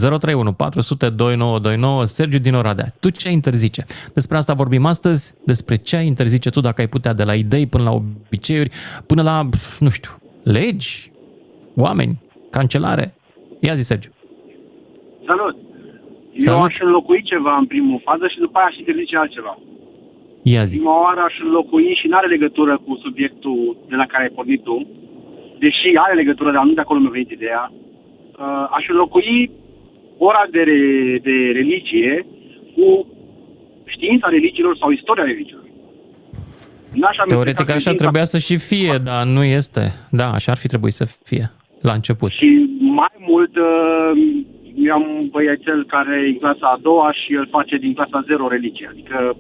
031 400 2929 Sergiu din Oradea. Tu ce ai interzice? Despre asta vorbim astăzi, despre ce ai interzice tu dacă ai putea, de la idei până la obiceiuri, până la, nu știu, legi, oameni, cancelare. Ia zi, Sergiu. Salut! Eu Salut. aș înlocui ceva în primul fază și după aia aș interzice altceva. Ia zi. Prima oară aș înlocui și nu are legătură cu subiectul de la care ai pornit tu, deși are legătură, dar nu de acolo mi-a venit ideea. Uh, aș înlocui ora de, re, de religie cu știința religiilor sau istoria religiilor. N-aș amesteca Teoretic așa credința trebuia să și fie, dar nu este. Da, așa ar fi trebuit să fie la început. Și mai mult, uh, eu am un băiețel care e în clasa a doua și el face din clasa 0 religie. Adică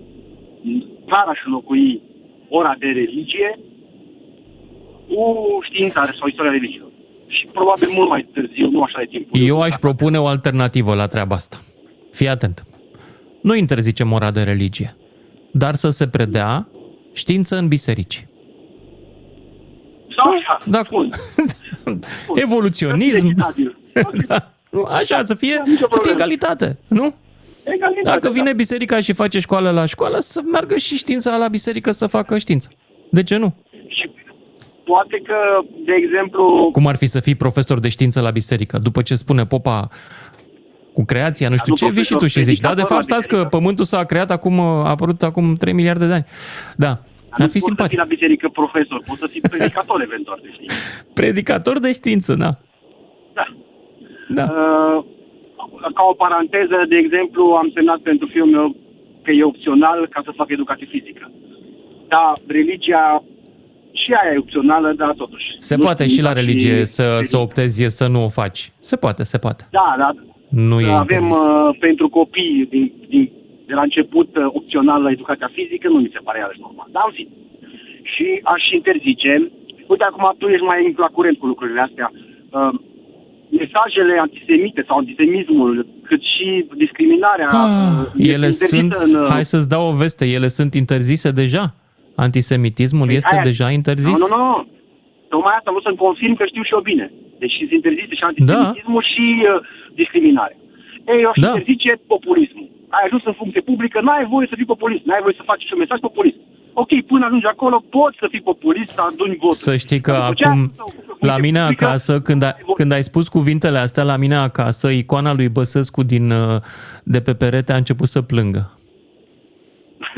m, clar aș înlocui ora de religie cu știința sau istoria religiilor. Și probabil mult mai târziu, nu așa de timp. Eu aș propune o alternativă la treaba asta. Fii atent. Nu interzicem ora de religie, dar să se predea știință în biserici. Sau așa, da, Evoluționism. da. Nu, Așa, să fie, să fie egalitate, nu? Egalitate, Dacă vine biserica și face școală la școală, să meargă și știința la biserică să facă știință. De ce nu? Poate că, de exemplu, Cum ar fi să fii profesor de știință la biserică? După ce spune popa cu creația, nu știu nu ce, vii și tu și zici, da, de fapt, stați că pământul s-a creat acum, a apărut acum 3 miliarde de ani. Da, ar fi poți să simpatic. fii la biserică profesor, poți să fii predicator eventual de știință. Predicator de știință, da. Da. Da. Uh, ca o paranteză, de exemplu, am semnat pentru filmul meu că e opțional ca să fac educație fizică. Da, religia și aia e opțională, dar totuși. Se Nu poate știu și la dacă religie e- să, să optezi să nu o faci. Se poate, se poate. Da, da. Nu e Avem interzis. uh, pentru copii din, din, de la început uh, opțională educația fizică, nu mi se pare iarăși normal. Dar în fine. Și aș interzice, uite acum tu ești mai la curent cu lucrurile astea, uh, mesajele antisemite sau antisemismul, cât și discriminarea uh, este Ele interzisă sunt, în, uh, hai să-ți dau o veste, ele sunt interzise deja. Antisemitismul este Păi aia- deja interzis? Nu, nu, nu. Tocmai asta vreau să-mi confirm că știu și eu bine. Deci sunt interzise și antisemitismul și uh, discriminarea. Ei, eu aș Da. interzice populismul. Ai ajuns în funcție publică, n-ai voie să fii populist, n-ai voie să faci și un mesaj populist. Ok, până ajungi acolo, poți să fii populist, să aduni voturi. Să știi că După ce acum, ai- la mine acasă, când, a, când ai spus cuvintele astea, la mine acasă, icoana lui Băsescu din, uh, de pe perete a început să plângă.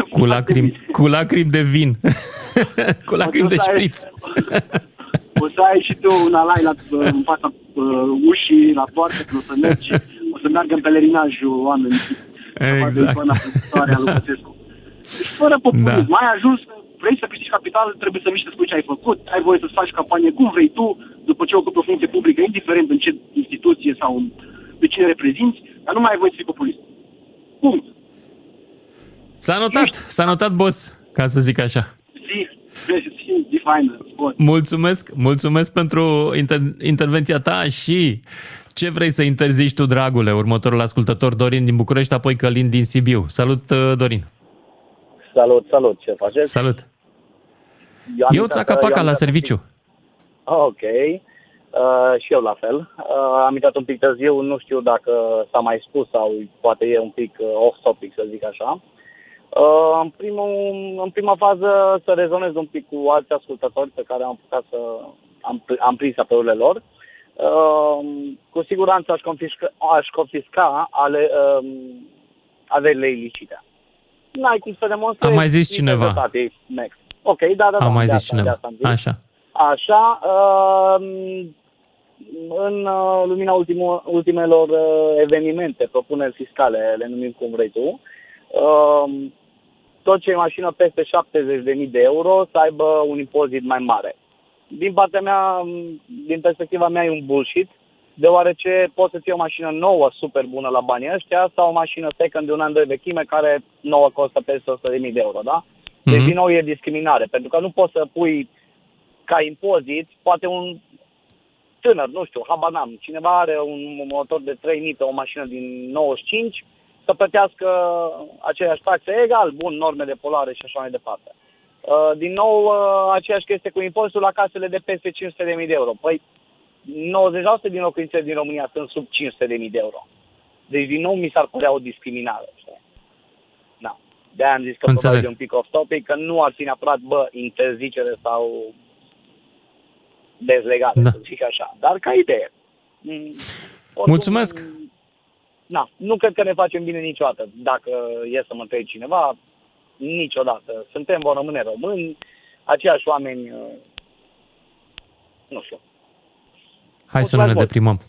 Cu lacrimi, cu lacrimi de vin. cu lacrimi de să ai- șpriț. O să ai și tu un alai la, în fața uh, ușii, la poartă, când o să mergi, o să meargă în pelerinajul oamenii. Exact. Icoana Sfântoarea lui Băsescu. Deci, fără populism, Da. ai ajuns, vrei să câștigi capital, trebuie să miști să spui ce ai făcut, ai voie să-ți faci campanie cum vrei tu, după ce ocupi o funcție publică, indiferent în ce instituție sau în- pe cine reprezinți, dar nu mai ai voie să fii populist. Punct. S-a notat, s-a notat, boss, ca să zic așa. Zi, zi, define, sport. Mulțumesc, mulțumesc pentru inter- intervenția ta și ce vrei să interzici tu, dragule, următorul ascultător, Dorin din București, apoi Călin din Sibiu. Salut, uh, Dorin. Salut, salut, ce faceți? Salut. Eu, am Eu intrat- țaca-paca am la intrat serviciu. un pic- Ok, uh, și eu la fel. Uh, am intrat un pic târziu, nu știu dacă s-a mai spus sau poate e un pic uh, off-topic, să zic așa. Uh, în, primul, în prima fază să rezonez un pic cu alți ascultători pe care am putea să am, am prins apelul lor. Uh, cu siguranță aș confisca, aș confisca ale, uh, averile ilicite. N-ai cum să demonstrezi. A mai zis cineva. libertate. Next. Ok, da, da, da. A mai de zis asta, de cineva. asta am zis. Așa. Așa, uh, în uh, lumina ultimo, ultimelor uh, evenimente, propuneri fiscale, le numim cum vrei tu, uh, tot ce e mașină peste 70.000 de euro să aibă un impozit mai mare. Din partea mea, m, din perspectiva mea, e un bullshit, deoarece poți să-ți iei o mașină nouă, super bună la banii ăștia, sau o mașină second de un an, doi vechime, care nouă costă peste 100.000 de euro, da? Deci, Mhm. din nou, e discriminare, pentru că nu poți să pui ca impozit, poate un tânăr, nu știu, habar n-am, cineva are un motor de 3000 o mașină din 95, să plătească aceeași taxe egal, bun, norme de poluare și așa mai departe. Uh, Din nou, uh, aceeași chestie cu impozitul la casele de peste 500.000 de euro. Păi, 90% din locuințele din România sunt sub 500.000 de euro. Deci, din nou, mi s-ar părea o discriminare. știi? Da. De-aia am zis că Înțeleg. probabil e un pic off-topic, că nu ar fi neapărat, bă, interzicere sau dezlegate, Da. să zic așa. Dar ca idee. Mm, oricum, Mulțumesc! Na, nu cred că ne facem bine niciodată. Dacă e să mă întrebe cineva, niciodată. Suntem, vom rămâne români, aceiași oameni, uh, nu știu. Hai să nu ne mult. deprimăm.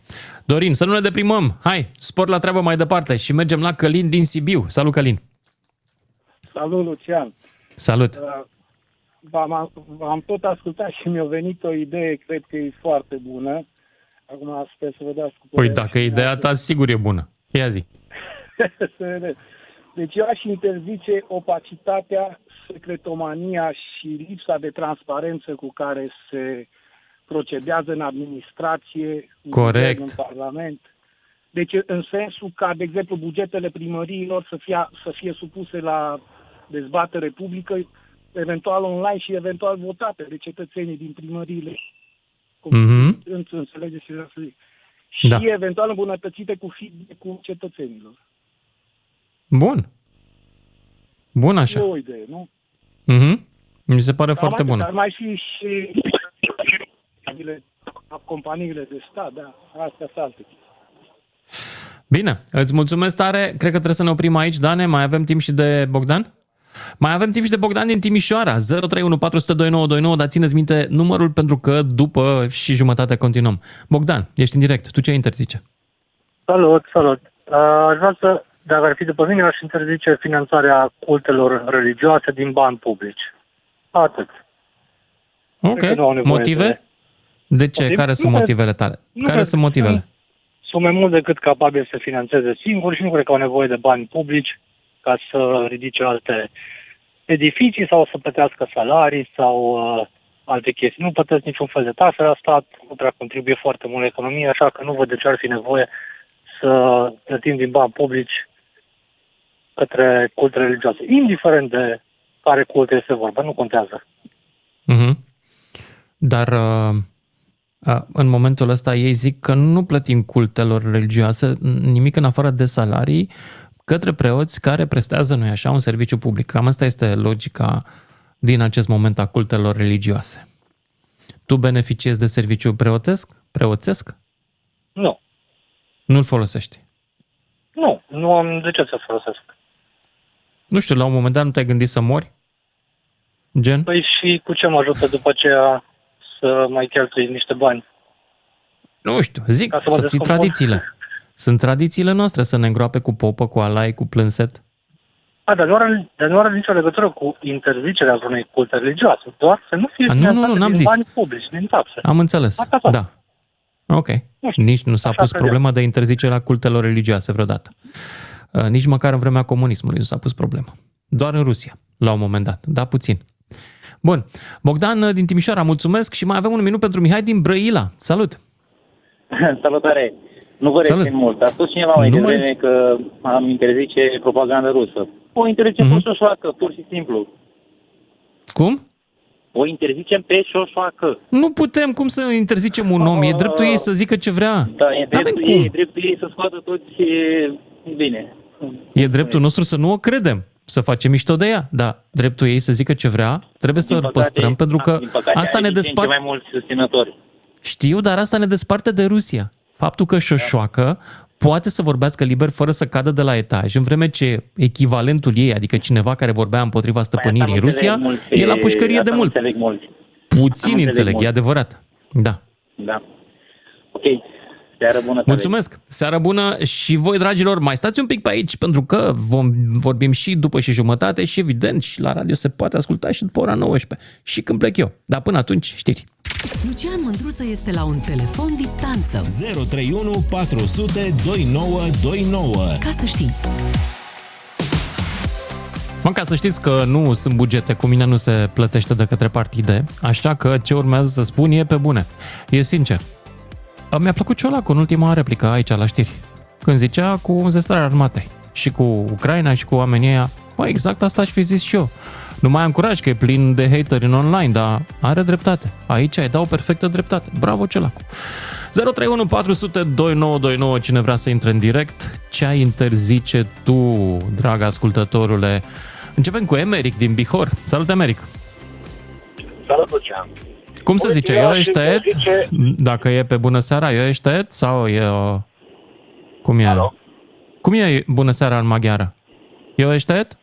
Dorin, să nu ne deprimăm. Hai, spor la treabă mai departe și mergem la Călin din Sibiu. Salut, Călin! Salut, Lucian. Salut! Uh, V-am, v-am tot ascultat și mi-a venit o idee, cred că e foarte bună. Acum sper să vă dați cu Păi părerea dacă și ideea ta sigur e bună. Ia zi. să vedem. Deci eu aș interzice opacitatea, secretomania și lipsa de transparență cu care se procedează în administrație, în Corect. guvern, în Parlament. Deci în sensul ca, de exemplu, bugetele primăriilor să fie, să fie supuse la dezbatere publică, eventual online și eventual votate de cetățenii din primăriile. Mhm. În- Înțelegeți ce vreau să zic? Și Da. eventual îmbunătățite cu feedback-ul cetățenilor. Bun. Bun E așa. o idee, nu? Mhm. Mi se pare foarte Dar bună. Ar mai fi și companiile de stat, da, astea sunt alte chestii. Bine, îți mulțumesc tare. Cred că trebuie să ne oprim aici, Dane. Mai avem timp și de Bogdan? Mai avem timp și de Bogdan din Timișoara, 031 400 2929, dar țineți minte numărul pentru că după și jumătate continuăm. Bogdan, ești în direct, tu ce interzice? Salut, salut. Uh, Aș vrea să, dacă ar fi după mine, aș interzice finanțarea cultelor religioase din bani publici. Atât. Ok, Cred că nu au nevoie motive? de- De ce? Motiv? Care Nu sunt cred- motivele tale? nu Care cred sunt că motivele? Sunt mai mult decât capabili să financeze singuri și nu cred că au nevoie de bani publici ca să ridice alte edificii sau să plătească salarii sau uh, alte chestii. Nu plătesc niciun fel de taxe la stat, nu prea contribuie foarte mult la economie, așa că nu văd de ce ar fi nevoie să plătim din bani publici către culte religioase. Indiferent de care cult este vorba, nu contează. Mhm. Dar uh, uh, în momentul ăsta ei zic că nu plătim cultelor religioase nimic în afară de salarii către preoți care prestează, nu așa, un serviciu public. Cam asta este logica din acest moment a cultelor religioase. Tu beneficiezi de serviciu preotesc? Preoțesc? Nu. Nu-l folosești. Nu, nu am de ce să folosesc. Nu știu, la un moment dat nu te-ai gândit să mori? Gen? Păi și cu ce mă ajută după aceea să mai cheltui niște bani? Nu știu, zic, Ca să mă să ții descompun. tradițiile. Sunt tradițiile noastre să ne îngroape cu popă, cu alai, cu plânset. A, dar nu are, dar nu are nicio legătură cu interzicerea vreunei culte religioase, doar să nu fie A, nu, nu, nu, finanțate n-am din zis. bani publici, din taxe. Am înțeles. Asta tot. Da. Ok. Nici nu s-a Așa pus cred eu. problema de interzicerea cultelor religioase vreodată. Uh, Nici măcar în vremea comunismului nu s-a pus problema. Doar în Rusia, la un moment dat. Da, puțin. Bun. Bogdan uh, din Timișoara, mulțumesc și mai avem un minut pentru Mihai din Brăila. Salut! Salutare! Nu vă Salut. rețin mult. A spus cineva mai Nu mă devreme rețin. că am interzice propaganda rusă. O interzicem Mhm. pe șoșoacă, pur și simplu. Cum? O interzicem pe șoșoacă. Nu putem cum să interzicem un om. E dreptul ei să zică ce vrea. Da, e N-avem dreptul cum. ei, e dreptul ei să scoată toți e, bine. E dreptul nostru să nu o credem, să facem mișto de ea. Da, dreptul ei să zică ce vrea, trebuie să-l păcate- păstrăm pentru că din păcate, asta are ne din ce în ce desparte. mai mulți susținători. Știu, dar asta ne desparte de Rusia. Faptul că șoșoacă poate să vorbească liber fără să cadă de la etaj, în vreme ce echivalentul ei, adică cineva care vorbea împotriva stăpânirii în Păi Asta nu Rusia, înțeleg mulți, e la pușcărie asta de nu mult. înțeleg mulți. Puțin înțeleg înțeleg, e mulți. adevărat. Da. Da. Ok. Seară bună. Mulțumesc! Seară bună și voi, dragilor, mai stați un pic pe aici, pentru că vom vorbim și după și jumătate și, evident, și la radio se poate asculta și după ora 19 și când plec eu. Dar până atunci, știri. Lucian Mândruță este la un telefon distanță. 031 400 2929. Ca să știi. Mă, ca să știți că nu sunt bugete, cu mine nu se plătește de către partide, așa că ce urmează să spun e pe bune. E sincer. Mi-a plăcut Ciolacu în ultima replică aici la știri, când zicea cu înzestrarea armatei și cu Ucraina și cu oamenii ăia. Bă, exact asta aș fi zis și eu. Nu mai am curaj că e plin de hateri în online, dar are dreptate. Aici ai dau perfectă dreptate. Bravo, Ciolacu. 031 400 2929, cine vrea să intre în direct, ce ai interzice tu, drag ascultătorule? Începem cu Emeric din Bihor. Salut, Emeric! Salut, Lucian. Cum să zice, Uite, eu aș ești tăiet? interzice- Dacă e pe bună seara, eu ești tăiet? Sau e o... Cum e? Alo? Cum e bună seara în maghiară? Eu ești tăiet?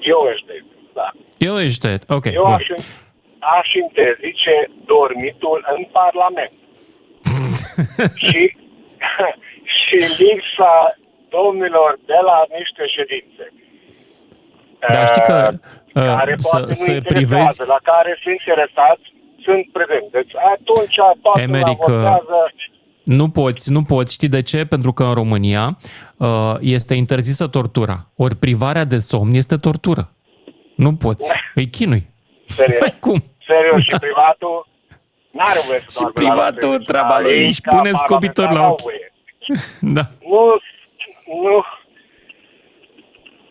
Eu ești, da. Eu ești tăiet, ok, Eu bun. aș, aș interzice dormitul în Parlament. și, și lipsa domnilor de la niște ședințe. Dar știi că uh, care să, poate nu să interesează, privezi... la care sunt interesați, sunt prezenți. Deci atunci toată lumea Emeric, uh, votează Nu poți, nu poți. Știi de ce? Pentru că în România uh, este interzisă tortura. Ori privarea de somn este tortură. Nu poți. Îi chinui. serios. Păi cum? Serios, și privatul n-are voie să doarme la privatul, serviciu, treaba dar lui, ei, își ca pune scobitor la parlamentar, ochi. au voie. Da. Nu, nu.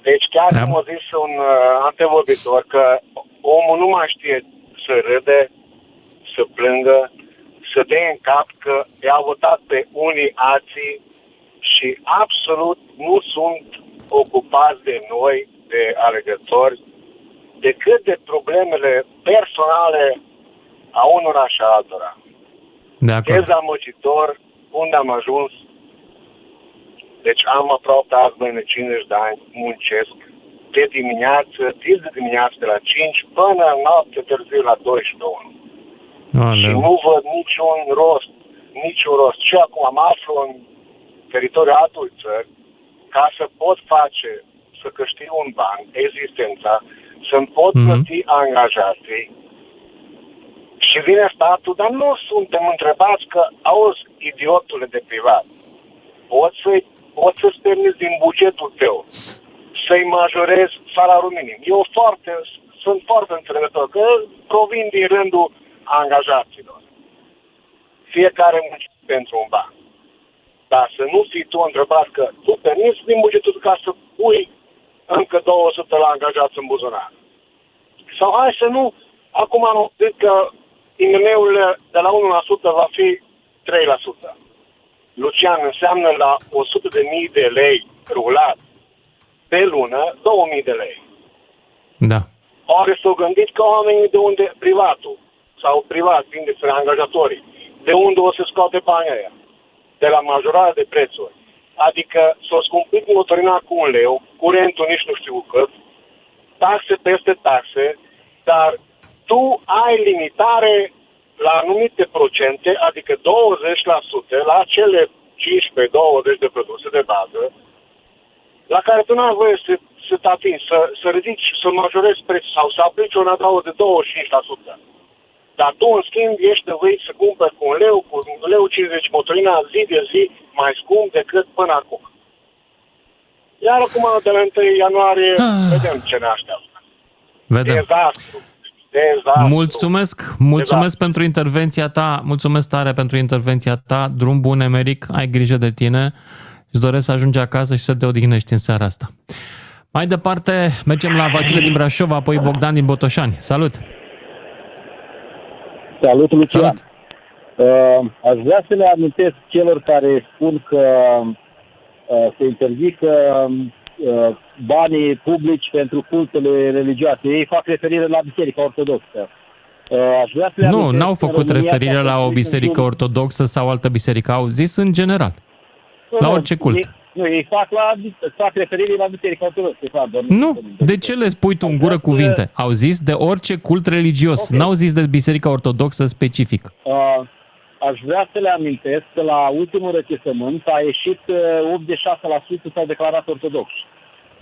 Deci chiar Da. cum a zis un uh, antevorbitor că omul nu mai știe să râde, să plângă, să dea în cap că i-a votat pe unii alții și absolut nu sunt ocupați de noi, de alegători, decât de problemele personale a unora și a altora. De acord. Dezamăgitor, unde am ajuns. Deci am aproape azi mâine 50 de ani, muncesc de dimineață, zi de dimineață de la 5 până noapte târziu la 12. Și Aleu. nu văd niciun rost, niciun rost. Și acum am aflu în teritoriul altui țări ca să pot face, să câștig un ban, existența, să-mi pot Mhm. plăti angajații și vine statul, dar nu suntem întrebați că, auzi, idiotule de privat, poți, să poți să-ți permiți din bugetul tău să-i majorezi salariul minim. Eu foarte, sunt foarte înțelegător că provin din rândul angajaților. Fiecare muncește pentru un ban. Dar să nu fii tu întrebat că tu permiți din bugetul tău ca să pui încă 200 la angajați în buzunar. Sau hai să nu, acum am auzit că IMM-urile de la 1% va fi 3%. Lucian, înseamnă la 100 de mii de lei rulat pe lună, 2000 de lei. Da. Oare s-au gândit că oamenii de unde privatul sau privat, indiferent angajatorii, de unde o să scoate banii aia? De la majorare de prețuri. Adică s-o scumpit motorina cu un leu, curentul nici nu știu cât, taxe peste taxe, dar tu ai limitare la anumite procente, adică 20% la cele 15-20 de produse de bază, la care tu nu ai voie să, să te atingi, să, să ridici, să majorezi prețul sau să aplici un adaug de 25%. Dar tu, în schimb, ești nevoit să cumperi cu un leu, cu un leu 50 motorina zi de zi mai scump decât până acum. Iar acum, de la 1 ianuarie, vedem ce ne așteaptă. Vedem. Dezastru. Dezastru. Mulțumesc, mulțumesc pentru intervenția ta, mulțumesc tare pentru intervenția ta. Drum bun, Emeric, ai grijă de tine. Îți doresc să ajungi acasă și să te odihnești în seara asta. Mai departe, mergem la Vasile din Brașov, apoi Bogdan din Botoșani. Salut! Salut, Lucian. Salut. Uh, aș vrea să le amintesc celor care spun că uh, se interzică uh, banii publici pentru cultele religioase. Ei fac referire la Biserica Ortodoxă. Uh, aș vrea să le Nu, amintesc n-au că în făcut România referire s-a la o construit biserică un- ortodoxă sau altă biserică, au zis în general. La Nu, orice cult. Ei, nu, ei fac, la, fac referire la Biserica Ortodoxă. Fac, doar Nu, de ce le spui tu în gură cuvinte? Au zis de orice cult religios, n-au zis de biserica ortodoxă specific. Uh, aș vrea să le amintesc că la ultimul recesământ a ieșit uh, 86% s-au declarat ortodoxi.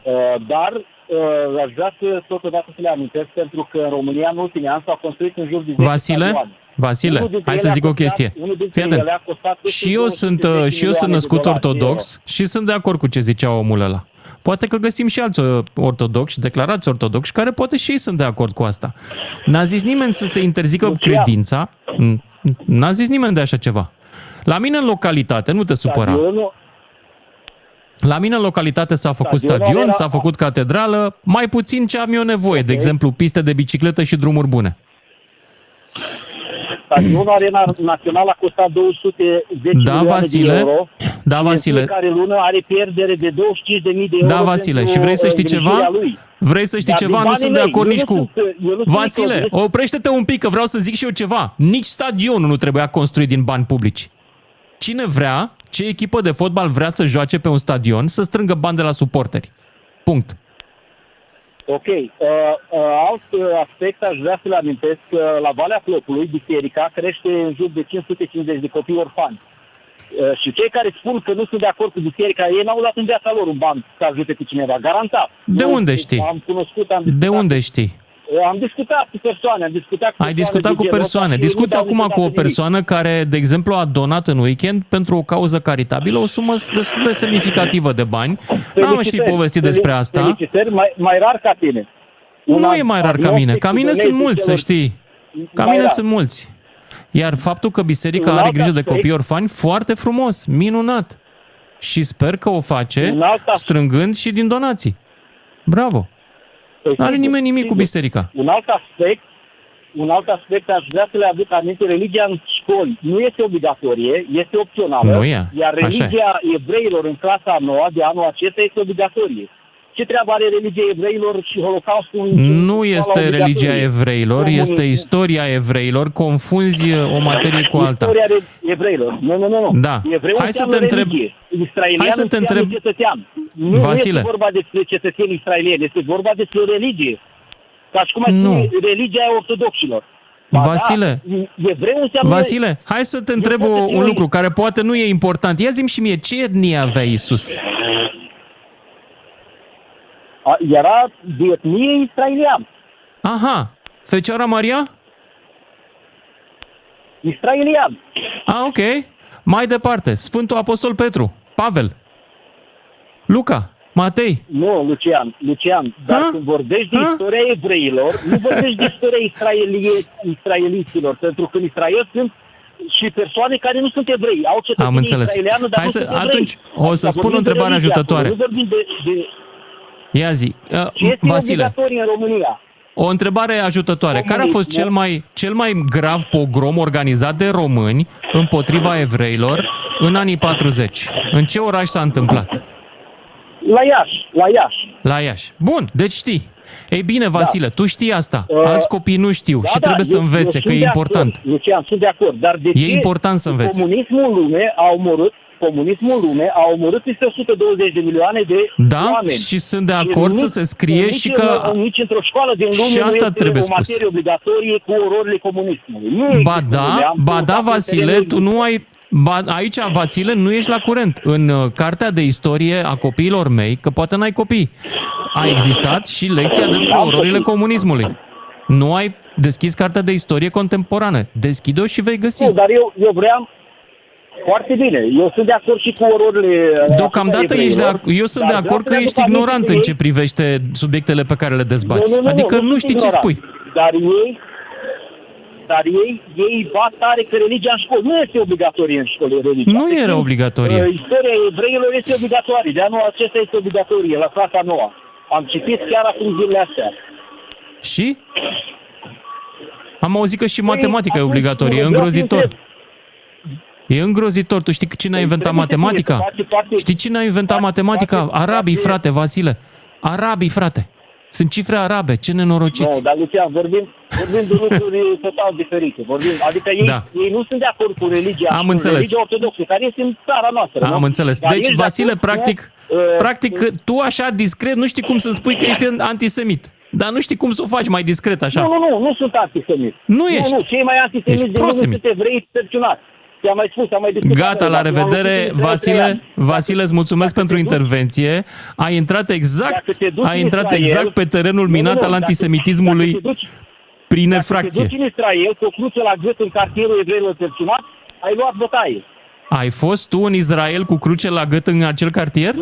Uh, dar uh, aș vrea să totodată să le amintesc pentru că în România în ultimii ani s-au construit în jur de 10 Vasile, stadioane. Vasile, Unul dintre hai să ele a zic o costat- chestie. unul dintre Fii atent. ele a costat peste Și eu sunt, 210 uh, și eu sunt milioane de născut dolari, ortodox și sunt de acord cu ce zicea omul ăla. Poate că găsim și alți uh, ortodoxi, declarați ortodoxi, care poate și ei sunt de acord cu asta. N-a zis nimeni să se interzică credința, n- n-a zis nimeni de așa ceva. La mine în localitate, nu te supăra. Stadionul- La mine în localitate s-a făcut Stadionul stadion, era- s-a făcut catedrală, mai puțin ce am eu nevoie, de exemplu piste de bicicletă și drumuri bune. Stadionul Arena Națională a costat 210 Da, milioane Vasile. de euro. Da, și Vasile. În fiecare lună are pierdere de 25.000 de euro Da, Vasile, pentru, și vrei să uh, știi îngrijirea ceva? Lui. Vrei să știi Dar ceva? din Nu banii sunt de mei, acord eu nici nu cu... sunt- eu nu sunt Vasile, nici- oprește-te un pic, că vreau să zic și eu ceva. Nici stadionul nu trebuia construit din bani publici. Cine vrea, ce echipă de fotbal vrea să joace pe un stadion, să strângă bani de la suporteri. Punct. Ok. Uh, uh, alt uh, aspect aș vrea să-l amintesc că la Valea Flopului, biserica crește în jur de 550 de copii orfani. Uh, și cei care spun că nu sunt de acord cu biserica, ei n-au luat în viața lor un ban să ajute pe cineva, garantat. De Eu unde știi? Am cunoscut, am De discutat, unde știi? Uh, am discutat cu persoane, am discutat cu Ai persoane discutat de cu genul persoane. ăsta și Discuți nu dau acum cu o niciodată nimic. persoană care, de exemplu, a donat în weekend pentru o cauză caritabilă o sumă destul de semnificativă de bani. N-am mai ști Felicitări, povestit felici- despre asta. Felicitări, mai, mai rar ca tine. Un Nu an- e mai rar ca agnostic mine. Ca cu mine sunt donații mulți, să celor- știi. Ca Mai mine rar. sunt mulți. Iar faptul că biserica Un are alt grijă de aspect- copii orfani, foarte frumos, minunat. Și sper că o face Un alt aspect- strângând și din donații. Bravo. Păi, Nu are sigur, nimeni nimic cu sigur. biserica. Un alt aspect, un alt aspect aș vrea să le aduc aminte, religia în școli nu este obligatorie, este opțională, Nu e, iar așa e. religia evreilor în clasa a noua de anul acesta este obligatorie. Ce treabă are religia evreilor și Holocaustul? în Nu școala este obligatorie? religia evreilor, Comunism. este istoria evreilor. Confunzi o materie cu alta. Istoria re- evreilor. Nu, nu, nu. nu. Da. Evreu Hai să înseamnă te întreb- religie. Israelian Hai să te înseamnă întreb- cetățean. Nu, Vasile. nu este vorba despre cetățeni israelieni, este vorba despre religie. Ca și cum ai Nu. spune religia ortodoxilor. Ba Vasile, Da, evreu înseamnă... Vasile, hai să te întreb poate o, fi un o- lucru care poate nu e important. Ia zi și mie, ce etnie avea Isus? A, Era de etnie israelian. Aha, Fecioara Maria? Israelian. Ah, ok. Mai departe, Sfântul Apostol Petru, Pavel, Luca, Matei. Nu, Lucian, Lucian, dar Ha? când vorbești de Ha? istoria evreilor, nu vorbești de istoria israelie, israeliților, pentru că în Israel sunt și persoane care nu sunt evrei, au cetățenie Am înțeles. israeliană, dar Hai nu să- sunt evrei. atunci, o să Adică spun o vorbim de întrebare religie ajutătoare. acolo, Nu vorbim de, de Ia zi, uh, ce este Vasile, obligatorie în România. o întrebare ajutătoare. Care a fost cel mai, cel mai grav pogrom organizat de români împotriva evreilor în anii 40? În ce oraș s-a întâmplat? La Iași, la Iași. La Iași. Bun, deci știi. Ei bine, Vasile, tu știi asta. Uh, Alți copii nu știu Da, și da, trebuie să eu- eu învețe sunt că e de important. Acord, Lucian, sunt de acord, dar de E ce important să înveți. comunismul în lume a omorât comunismul în lume a omorât peste 120 de milioane de Da, oameni. și sunt de acord să se scrie nici și în- că- Nici într-o școală din lume Și asta nu este trebuie o spus. materie obligatorie cu ororile comunismului. Nu Ba există în lume. da, Am ba pus da, asta în Vasile, terenul tu nu ai... Ba, aici, Vasile, nu ești la curent. În uh, cartea de istorie a copiilor mei, că poate n-ai copii, a existat și lecția despre Am ororile copii. comunismului. Nu ai deschis cartea de istorie contemporană. Deschide-o și vei găsi. Nu, dar eu, eu vreau foarte bine. Eu sunt de acord și cu ororile Deocamdată asupra ești de evreilor, ac- eu sunt dar de vreau acord să că le ești aduc aminte ignorant că în ei- ce privește subiectele pe care le dezbați. Nu, nu, nu, adică nu, sunt știi ce ignorant. spui. Dar ei, dar ei, ei bat tare că religia în școli. Nu este obligatorie în școli religia. Nu era obligatorie. Uh, Istoria evreilor este obligatorie. De anul acesta este obligatorie, la clasa noua. Am citit chiar acum zilele astea. Și? Am auzit că și matematica e atunci, obligatorie, e vreau să îngrozitor. Întreb. E îngrozitor. Tu știi cine a inventat trebuie să fie, matematica? să face parte- Știi cine a inventat matematica? Arabii, frate, Vasile. Arabii, frate. Sunt cifre arabe, ce nenorociți. Nu, dar Lucian, vorbim, vorbim de lucruri total diferite. Vorbim, adică ei, Da. ei nu sunt de acord cu religia, Am cu înțeles. religia ortodoxă, care este în țara noastră. nu? Am înțeles. Dar Deci, ești de Vasile, acord cu, practic, uh, practic, tu așa discret nu știi cum să spui că ești antisemit. Dar nu știi cum să o faci mai discret așa. Nu, nu, nu, nu sunt antisemit. Nu ești. Nu, nu, cei mai Ești antisemiți de lume prosemit. sunt evrei perționați. Ți-am mai spus, am mai discutat. Gata, la Dacă am revedere, auzit de trei Vasile. ani. Vasile, îți mulțumesc pentru intervenție. Ai intrat exact, Dacă te duci ai în intrat Israel- exact pe terenul Nu, nu, minat nu, al dacă- antisemitismului dacă te duci- prin Dacă te efracție. duci în Israel cu o cruce la gât în cartierul evreilor perționați, ai luat bătaie. Ai fost tu în Israel cu cruce la gât în acel cartier?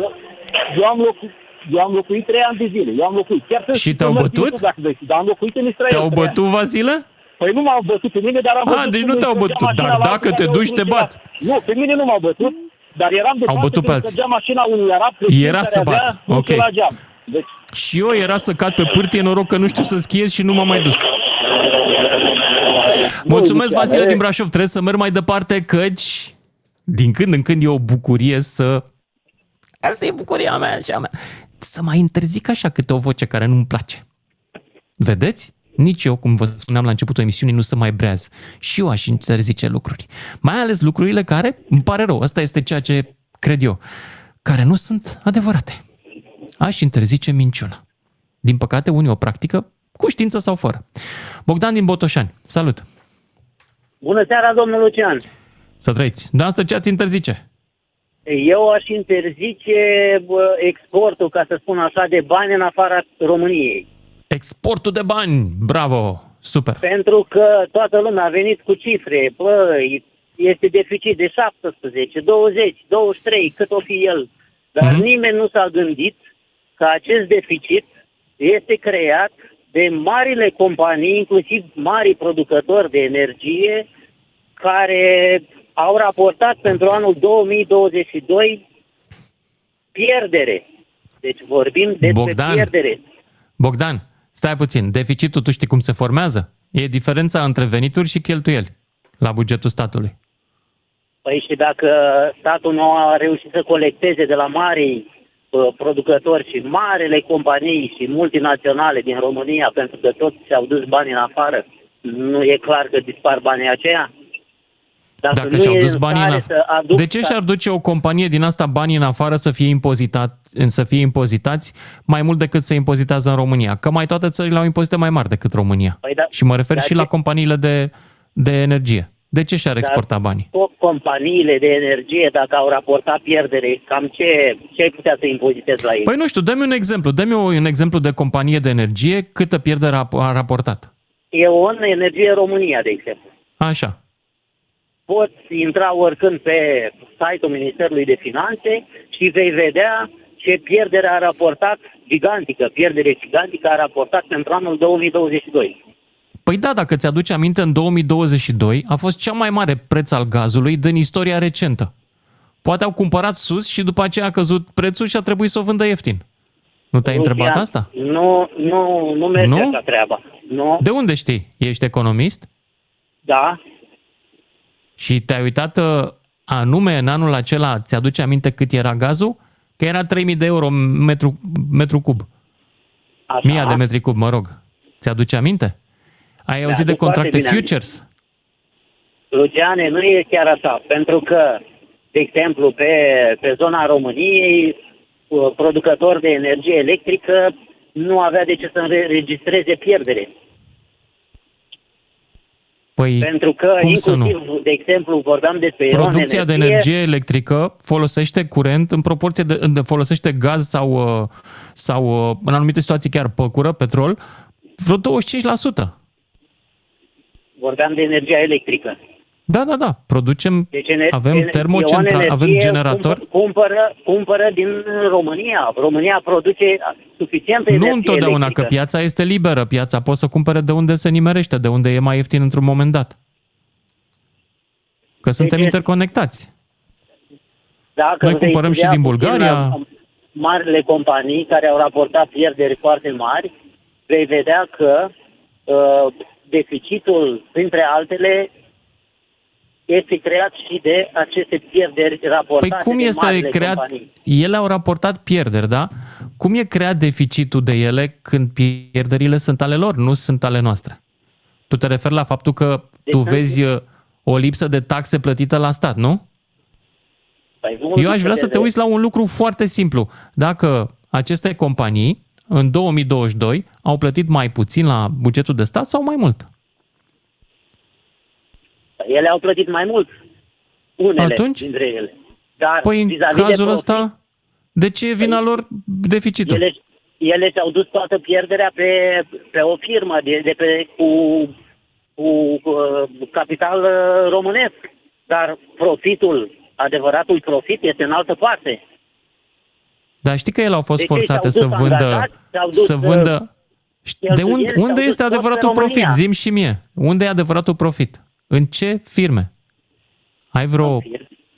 Eu am, locu- eu am locuit trei ani de zile. Eu am locuit. Chiar să- Și să te-au mă bătut? știu Dacă vrei, dar am locuit în Israel. Te-au trei ani. bătut, Vasile? Păi nu m-au bătut pe mine, dar am A, văzut deci cum nu îi te-au trăgea bătut, mașina dar la dacă altul te care duci, o te cruce bat. la- Nu, pe mine nu m-au bătut, dar eram de Au fapt bătut pe când alții. trăgea mașina unui arab creștin Era care să avea bat. cruce Ok. la geam. Deci, Și eu era să cad pe pârtie, noroc că nu știu să schiez și nu m-am mai dus. Mulțumesc, Vasile din Brașov. Trebuie să merg mai departe, căci din când în când e o bucurie să... Asta e bucuria mea și a mea. Să mai interzic așa câte o voce care nu-mi place. Vedeți? Nici eu, cum vă spuneam la începutul emisiunii, nu să mai breaz. Și eu aș interzice lucruri. Mai ales lucrurile care, îmi pare rău, asta este ceea ce cred eu, care nu sunt adevărate. Aș interzice minciuna. Din păcate, unii o practică cu știință sau fără. Bogdan din Botoșani, salut! Bună seara, domnul Lucian! Să trăiți! Dar asta ce ați interzice? Eu aș interzice bă, exportul, ca să spun așa, de bani în afara României. Exportul de bani! Bravo! Super! Pentru că toată lumea a venit cu cifre. Bă, este deficit de 17, 20, 23, cât o fi el. Dar mm-hmm. nimeni nu s-a gândit că acest deficit este creat de marile companii, inclusiv mari producători de energie, care au raportat pentru anul 2022 pierdere. Deci vorbim despre Bogdan, pierdere. Bogdan, stai puțin. Deficitul, tu știi cum se formează? E diferența între venituri și cheltuieli la bugetul statului. Păi și dacă statul nu a reușit să colecteze de la mari uh, producători și marele companii și multinaționale din România, pentru că toți și-au dus banii în afară, nu e clar că dispar banii aceia? Dacă, Dacă nu și-au e dus în banii în stare afară. să aduc De ce și-ar duce o companie din asta banii în afară să fie, impozitat, să fie impozitați mai mult decât se impozitează în România? Că mai toate țările au impozite mai mari decât România. Păi da, și mă refer dar și ce- la companiile de, de energie. De ce și-ar exporta banii? Tot companiile de energie, dacă au raportat pierdere, cam ce, ce ai putea să impozitezi la ei? Păi nu știu, dă-mi un exemplu. Dă-mi un exemplu de companie de energie câtă pierdere a, a raportat. E o în energie în România, de exemplu. Așa. Poți intra oricând pe site-ul Ministerului de Finanțe și vei vedea ce pierdere a raportat gigantică, pierdere gigantică a raportat pentru anul 2022. Păi da, dacă ți-aduci aminte, în 2022 a fost cea mai mare preț al gazului din istoria recentă. Poate au cumpărat sus și după aceea a căzut prețul și a trebuit să o vândă ieftin. Nu te-ai Lucian, întrebat asta? Nu, nu, nu merge Nu? așa treaba. Nu, De unde știi? Ești economist? da, Și te-ai uitat uh, anume în anul acela, ți-aduce aminte cât era gazul? Că era 3000 de euro metru, metru cub. Așa. Mia de metri cub, mă rog. Ți-aduce aminte? Ai auzit de Mi-aduc foarte contracte bine aminte. futures? Luciane, nu e chiar așa, pentru că, de exemplu, pe, pe zona României, uh, producător de energie electrică nu avea de ce să înregistreze pierdere. Păi, Pentru că, cum să nu? inclusiv, de exemplu, vorbeam despre Ion Producția de energie electrică folosește curent în proporție de, de folosește gaz sau, uh, sau uh, în anumite situații chiar păcură, petrol, vreo 25%. Vorbeam de energia electrică. Da, da, da. Producem, Deci ener- avem ener- termocentrale, Ion avem Energie generator. Cumpăr, cumpără, cumpără din România. România produce suficientă energie Nu întotdeauna, electrică. că piața este liberă. Piața poți să cumpere de unde se nimerește, de unde e mai ieftin într-un moment dat. Că suntem Deci- interconectați. Dacă Noi vei cumpărăm și studia din puțin Bulgaria. la Marile companii care au raportat pierderi foarte mari, vei vedea că uh, deficitul, printre altele, este creat și de aceste pierderi raportate Păi cum de este marile creat? companii. Ele au raportat pierderi, da? Cum e creat deficitul de ele când pierderile sunt ale lor, nu sunt ale noastre? Tu te referi la faptul că tu sunt- vezi uh, o lipsă de taxe plătită la stat, nu? Păi nu Eu aș vrea să de- te uiți la un lucru foarte simplu. Dacă aceste companii în 2022 au plătit mai puțin la bugetul de stat sau mai mult? Ele au plătit mai mult. Unele Atunci? dintre ele. Dar Păi în vis-a-vis de cazul profit, ăsta, de ce e vina lor deficitul? Ele, ele și-au dus toată pierderea pe, pe o firmă de, de pe, cu, cu uh, capital uh, românesc. Dar profitul, adevăratul profit este în altă parte. Dar știi că ele au fost De ce forțate și-au să dus vândă, angajați, și-au dus, să uh, vândă. De cheltuieli, unde, și-au unde dus este tot pe adevăratul profit? România. Zim și mie. Unde e adevăratul profit? În ce firme? Ai vreo,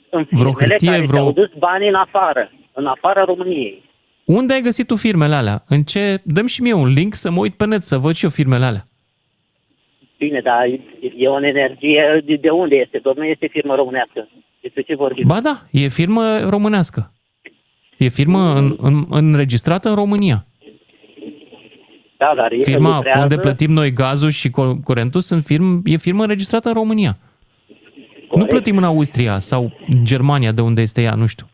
În vreo firmele hârtie, care vreo... și-au dus banii în afară, în afara României. Unde ai găsit tu firmele alea? În ce... Dăm și mie un link să mă uit pe net să văd și eu firmele alea. Bine, dar e o energie, de, de unde este? Domnul este firmă românească. Despre ce vorbim? Ba da, e firmă românească. E firmă în, în, înregistrată în România. Da, dar e Firma lucrează- unde plătim noi gazul și cu- curentul sunt firm, e firmă înregistrată în România. Nu plătim în Austria sau în Germania, de unde este ea, nu știu.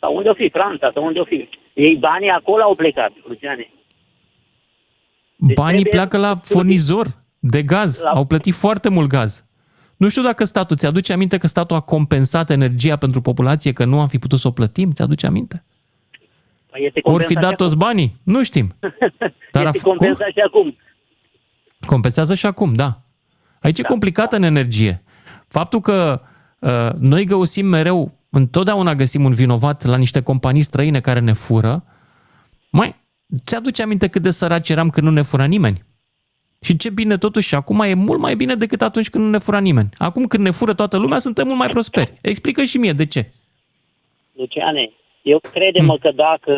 Sau unde o fi? Franța, sau unde o fi? Ei banii acolo au plecat, Luciane. Banii Deci trebuie- pleacă la furnizor de gaz. La- Au plătit foarte mult gaz. Nu știu dacă statul, ți-aduce aminte că statul a compensat energia pentru populație, că nu am fi putut să o plătim? Ți-aduce aminte? Păi Este Ori fi compensat dat și toți banii? Nu știm. Dar a este făcut? compensat și acum. Compensează și acum, da. Aici e complicat în energie. Faptul că uh, noi găsim mereu, întotdeauna găsim un vinovat la niște companii străine care ne fură, mai ți-aduce aminte cât de săraci eram când nu ne fura nimeni? Și ce bine totuși, acum e mult mai bine decât atunci când nu ne fura nimeni. Acum când ne fură toată lumea, suntem mult mai prosperi. Explică și mie de ce. Luciane, eu crede-mă că dacă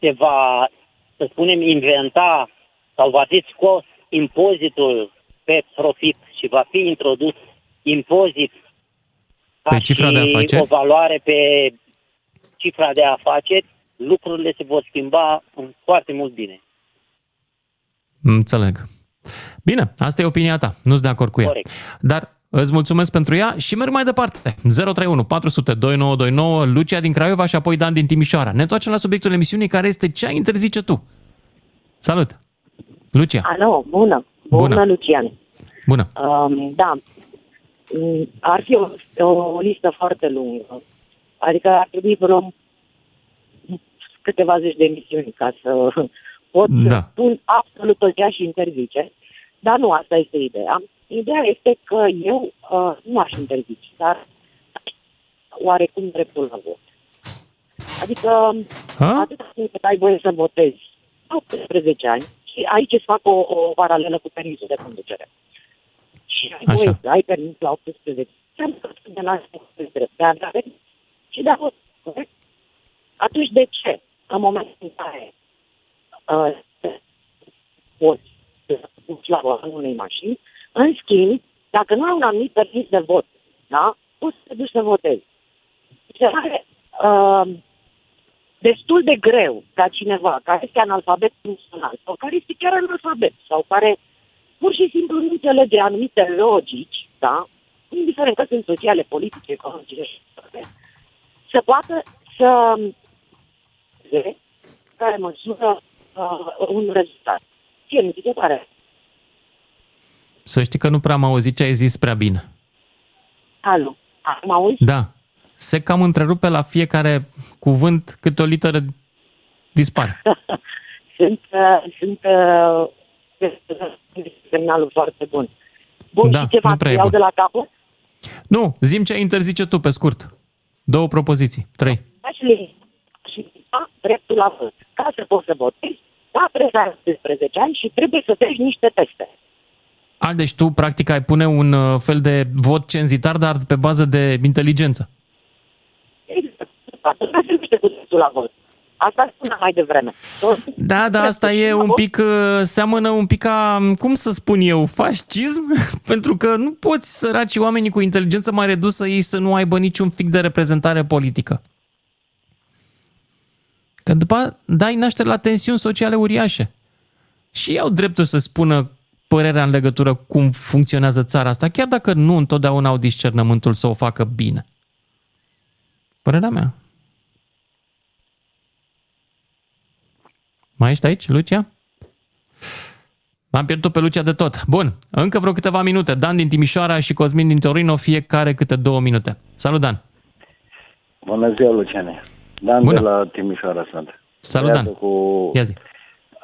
se va, să spunem, inventa sau va fi scos impozitul pe profit și va fi introdus impozit Pe cifra de și afaceri? o valoare pe cifra de afaceri, lucrurile se vor schimba în foarte mult bine. Înțeleg. Bine, asta e opinia ta. Nu sunt de acord cu ea. Corect. Dar îți mulțumesc pentru ea și merg mai departe. 031 400 2929, Lucia din Craiova și apoi Dan din Timișoara. Ne întoarcem la subiectul emisiunii care este ce ai interzice tu. Salut! Lucia, Alo, bună. Bună, Bună. Lucian. bună! Um, da, Mm, ar fi o, o listă foarte lungă. Adică ar trebui vreo câteva zeci de emisiuni ca să pot Da. să spun absolut tot ce aș interzice. Dar nu asta este ideea. Ideea este că eu uh, nu aș interzice, dar oarecum dreptul la vot. Adică Ha? atâta timp cât ai voie să votezi 18 ani și aici îți fac o, o paralelă cu permisul de conducere. Și ai Așa. voie să ai permis la 18 ani, de la drept de a avea permis și de a vota, corect? Atunci de ce, în momentul în care uh, poți să duci la volanul unei mașini, în schimb, dacă nu ai un anumit permis de vot, da, poți să te duci să votezi. Se pare uh, destul de greu ca cineva care este analfabet funcțional sau care este chiar analfabet sau care pur și simplu nu înțelege anumite logici, da, indiferent că sunt sociale, politice, economice și toate, să poată să de care măsură uh, un rezultat. Ce mi se pare? Să știi că nu prea am auzit ce ai zis prea bine. Alo, acum auzi? Da. Se cam întrerupe la fiecare cuvânt câte o literă dispare. sunt, uh, sunt uh, semnalul foarte bun. Bun, Da, și ce nu fac? prea e Iau bun. de la capăt? Nu, zim ce ai interzice tu, pe scurt. Două propoziții, trei. Aș limita și da, dreptul la vot. Ca să poți să votezi, da, trebuie să ai 18 ani și trebuie să treci niște teste. A, deci tu, practic, ai pune un uh, fel de vot cenzitar, dar pe bază de inteligență. Exact. Asta se numește cu dreptul la vot. Asta spuneam mai devreme. Da, da, asta e un pic, uh, seamănă un pic ca, cum să spun eu, fascism? Pentru că nu poți săraci oamenii cu inteligență mai redusă ei să nu aibă niciun fic de reprezentare politică. Că după aia dai naștere la tensiuni sociale uriașe. Și ei au dreptul să spună părerea în legătură cum funcționează țara asta, chiar dacă nu întotdeauna au discernământul să o facă bine. Părerea mea. Mai ești aici, Lucia? M-am pierdut pe Lucia de tot. Bun, încă vreo câteva minute. Dan din Timișoara și Cosmin din Torino, fiecare câte două minute. Salut, Dan! Bună ziua, Luciane. Dan Bună. de la Timișoara sunt. Salut, Iată Dan. Cu... Ia zi.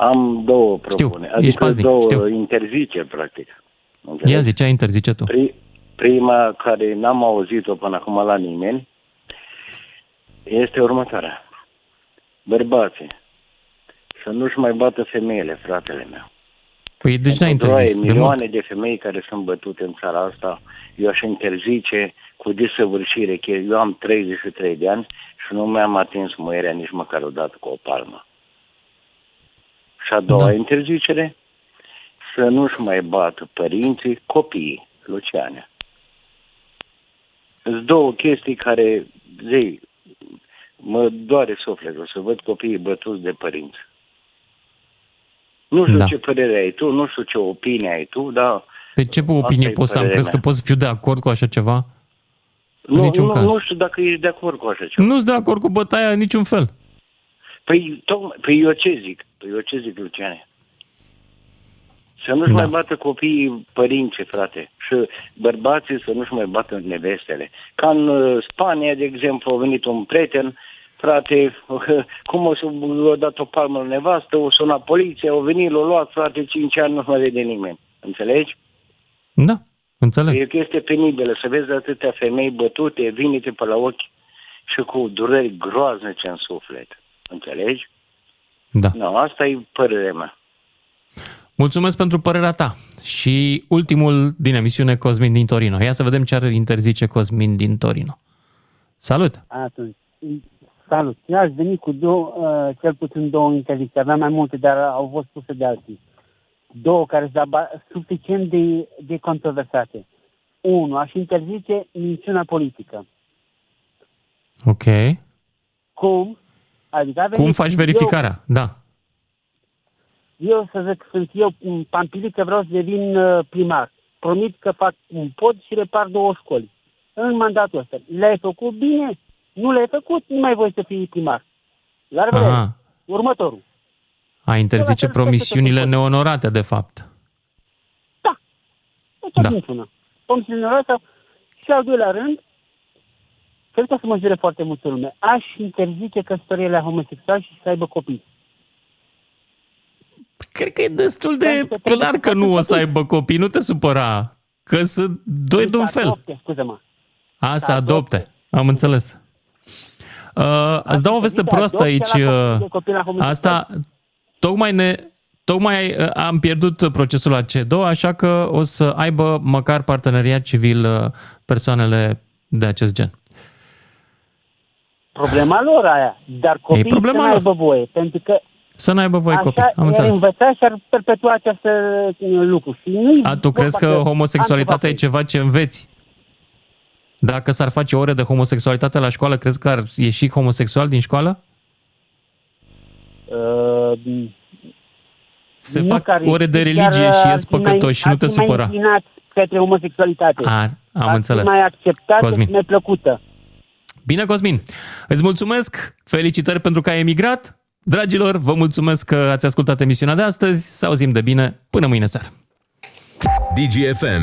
Am două propuneri, ești adică paznic, două știu. interziceri, practic. Înțelegi? Ia zi, ce ai interzice tu? Pri- prima, care n-am auzit-o până acum la nimeni, este următoarea. Bărbații, să nu-și mai bată femeile, fratele meu. Păi deci n-ai Pentru interzis. aia, De milioane mult. de femei care sunt bătute în țara asta, eu aș interzice cu desăvârșire că eu am 33 de ani și nu mi-am atins muierea nici măcar o dată cu o palmă. Și a doua da. interzicere, să nu-și mai bată părinții copiii, Luciane. Sunt două chestii care, zi, mă doare sufletul să văd copiii bătuți de părinți. Nu știu Da. ce părere ai tu, nu știu ce opinie ai tu, dar Pe ce Asta opinie e poți să am? părerea Crezi că mea. pot să fiu de acord cu așa ceva? nu, în niciun nu, caz. nu știu dacă ești de acord cu așa ceva. Nu sunt de acord cu bătaia în niciun fel. Păi, tocmai, păi eu ce zic? Păi eu ce zic, Luciane? Să nu-și Da. mai bată copiii părinții, frate, și bărbații să nu-și mai bată nevestele. Ca în uh, Spania, de exemplu, a venit un prieten, frate, cum o să a dat o palmă la nevastă, o sunat poliția, au venit, l-au luat, frate, 5 ani nu mai vede nimeni. Înțelegi? Da, înțeleg. E o chestie penibilă să vezi atâtea femei bătute, vinite pe la ochi și cu dureri groaznice în suflet. Înțelegi? Da. No, asta e părerea mea. Mulțumesc pentru părerea ta. Și ultimul din emisiune, Cosmin din Torino. Ia să vedem ce ar interzice Cosmin din Torino. Salut! Atunci, salut. Eu aș veni cu două, uh, cel puțin două interdicții. Aveam mai multe, dar au fost puse de alții. Două care sunt aba- suficient de, de controversate. Unu, aș interzice minciuna politică. Ok. Cum? Adică a venit- Cum faci verificarea? Da. Eu, eu să zic, sunt eu un pampilit că vreau să devin uh, primar. Promit că fac un pod și repar două școli. În mandatul ăsta. Le-ai făcut bine? Nu le-ai făcut? Nu mai voi să fii primar. La revedere. Aha. Următorul. A interzice Eu la fel promisiunile neonorate, de fapt. Da. Niciuna. Pomisiunea asta și al doilea rând, cred că o să mă jure foarte multă lume. Aș interzice căsătoriile homosexuali și să aibă copii. Cred că e destul de clar că nu o să aibă copii, nu te supăra. Că sunt doi de un fel. Adopte, scuză-mă. A, să adopte. Am înțeles. Uh, îți dau o veste Adică proastă aici. adopția la uh, copii de copii la homosexuali. Asta, tocmai ne... Tocmai uh, am pierdut procesul la C2, așa că o să aibă măcar parteneriat civil uh, persoanele de acest gen. Problema lor aia. Dar copiii problema să lor. n-aibă voie. Pentru că Să n-aibă voi așa copii. Am i-ar înțeles. învăța și ar perpetua acest lucru. Și nu A, tu crezi că homosexualitatea e ceva ce înveți? Dacă s-ar face ore de homosexualitate la școală, crezi că ar ieși homosexual din școală? Uh, Se nu fac care- ore de chiar religie ar și ies fi mai- păcătoși, nu ar te fi mai supăra. înclinat către homosexualitate. A, am Ar înțeles. fi mai acceptată Cosmin. și mai plăcută. Bine, Cosmin. Îți mulțumesc, felicitări pentru că ai emigrat. Dragilor, vă mulțumesc că ați ascultat emisiunea de astăzi. Să auzim de bine. Până mâine seară. DGFM.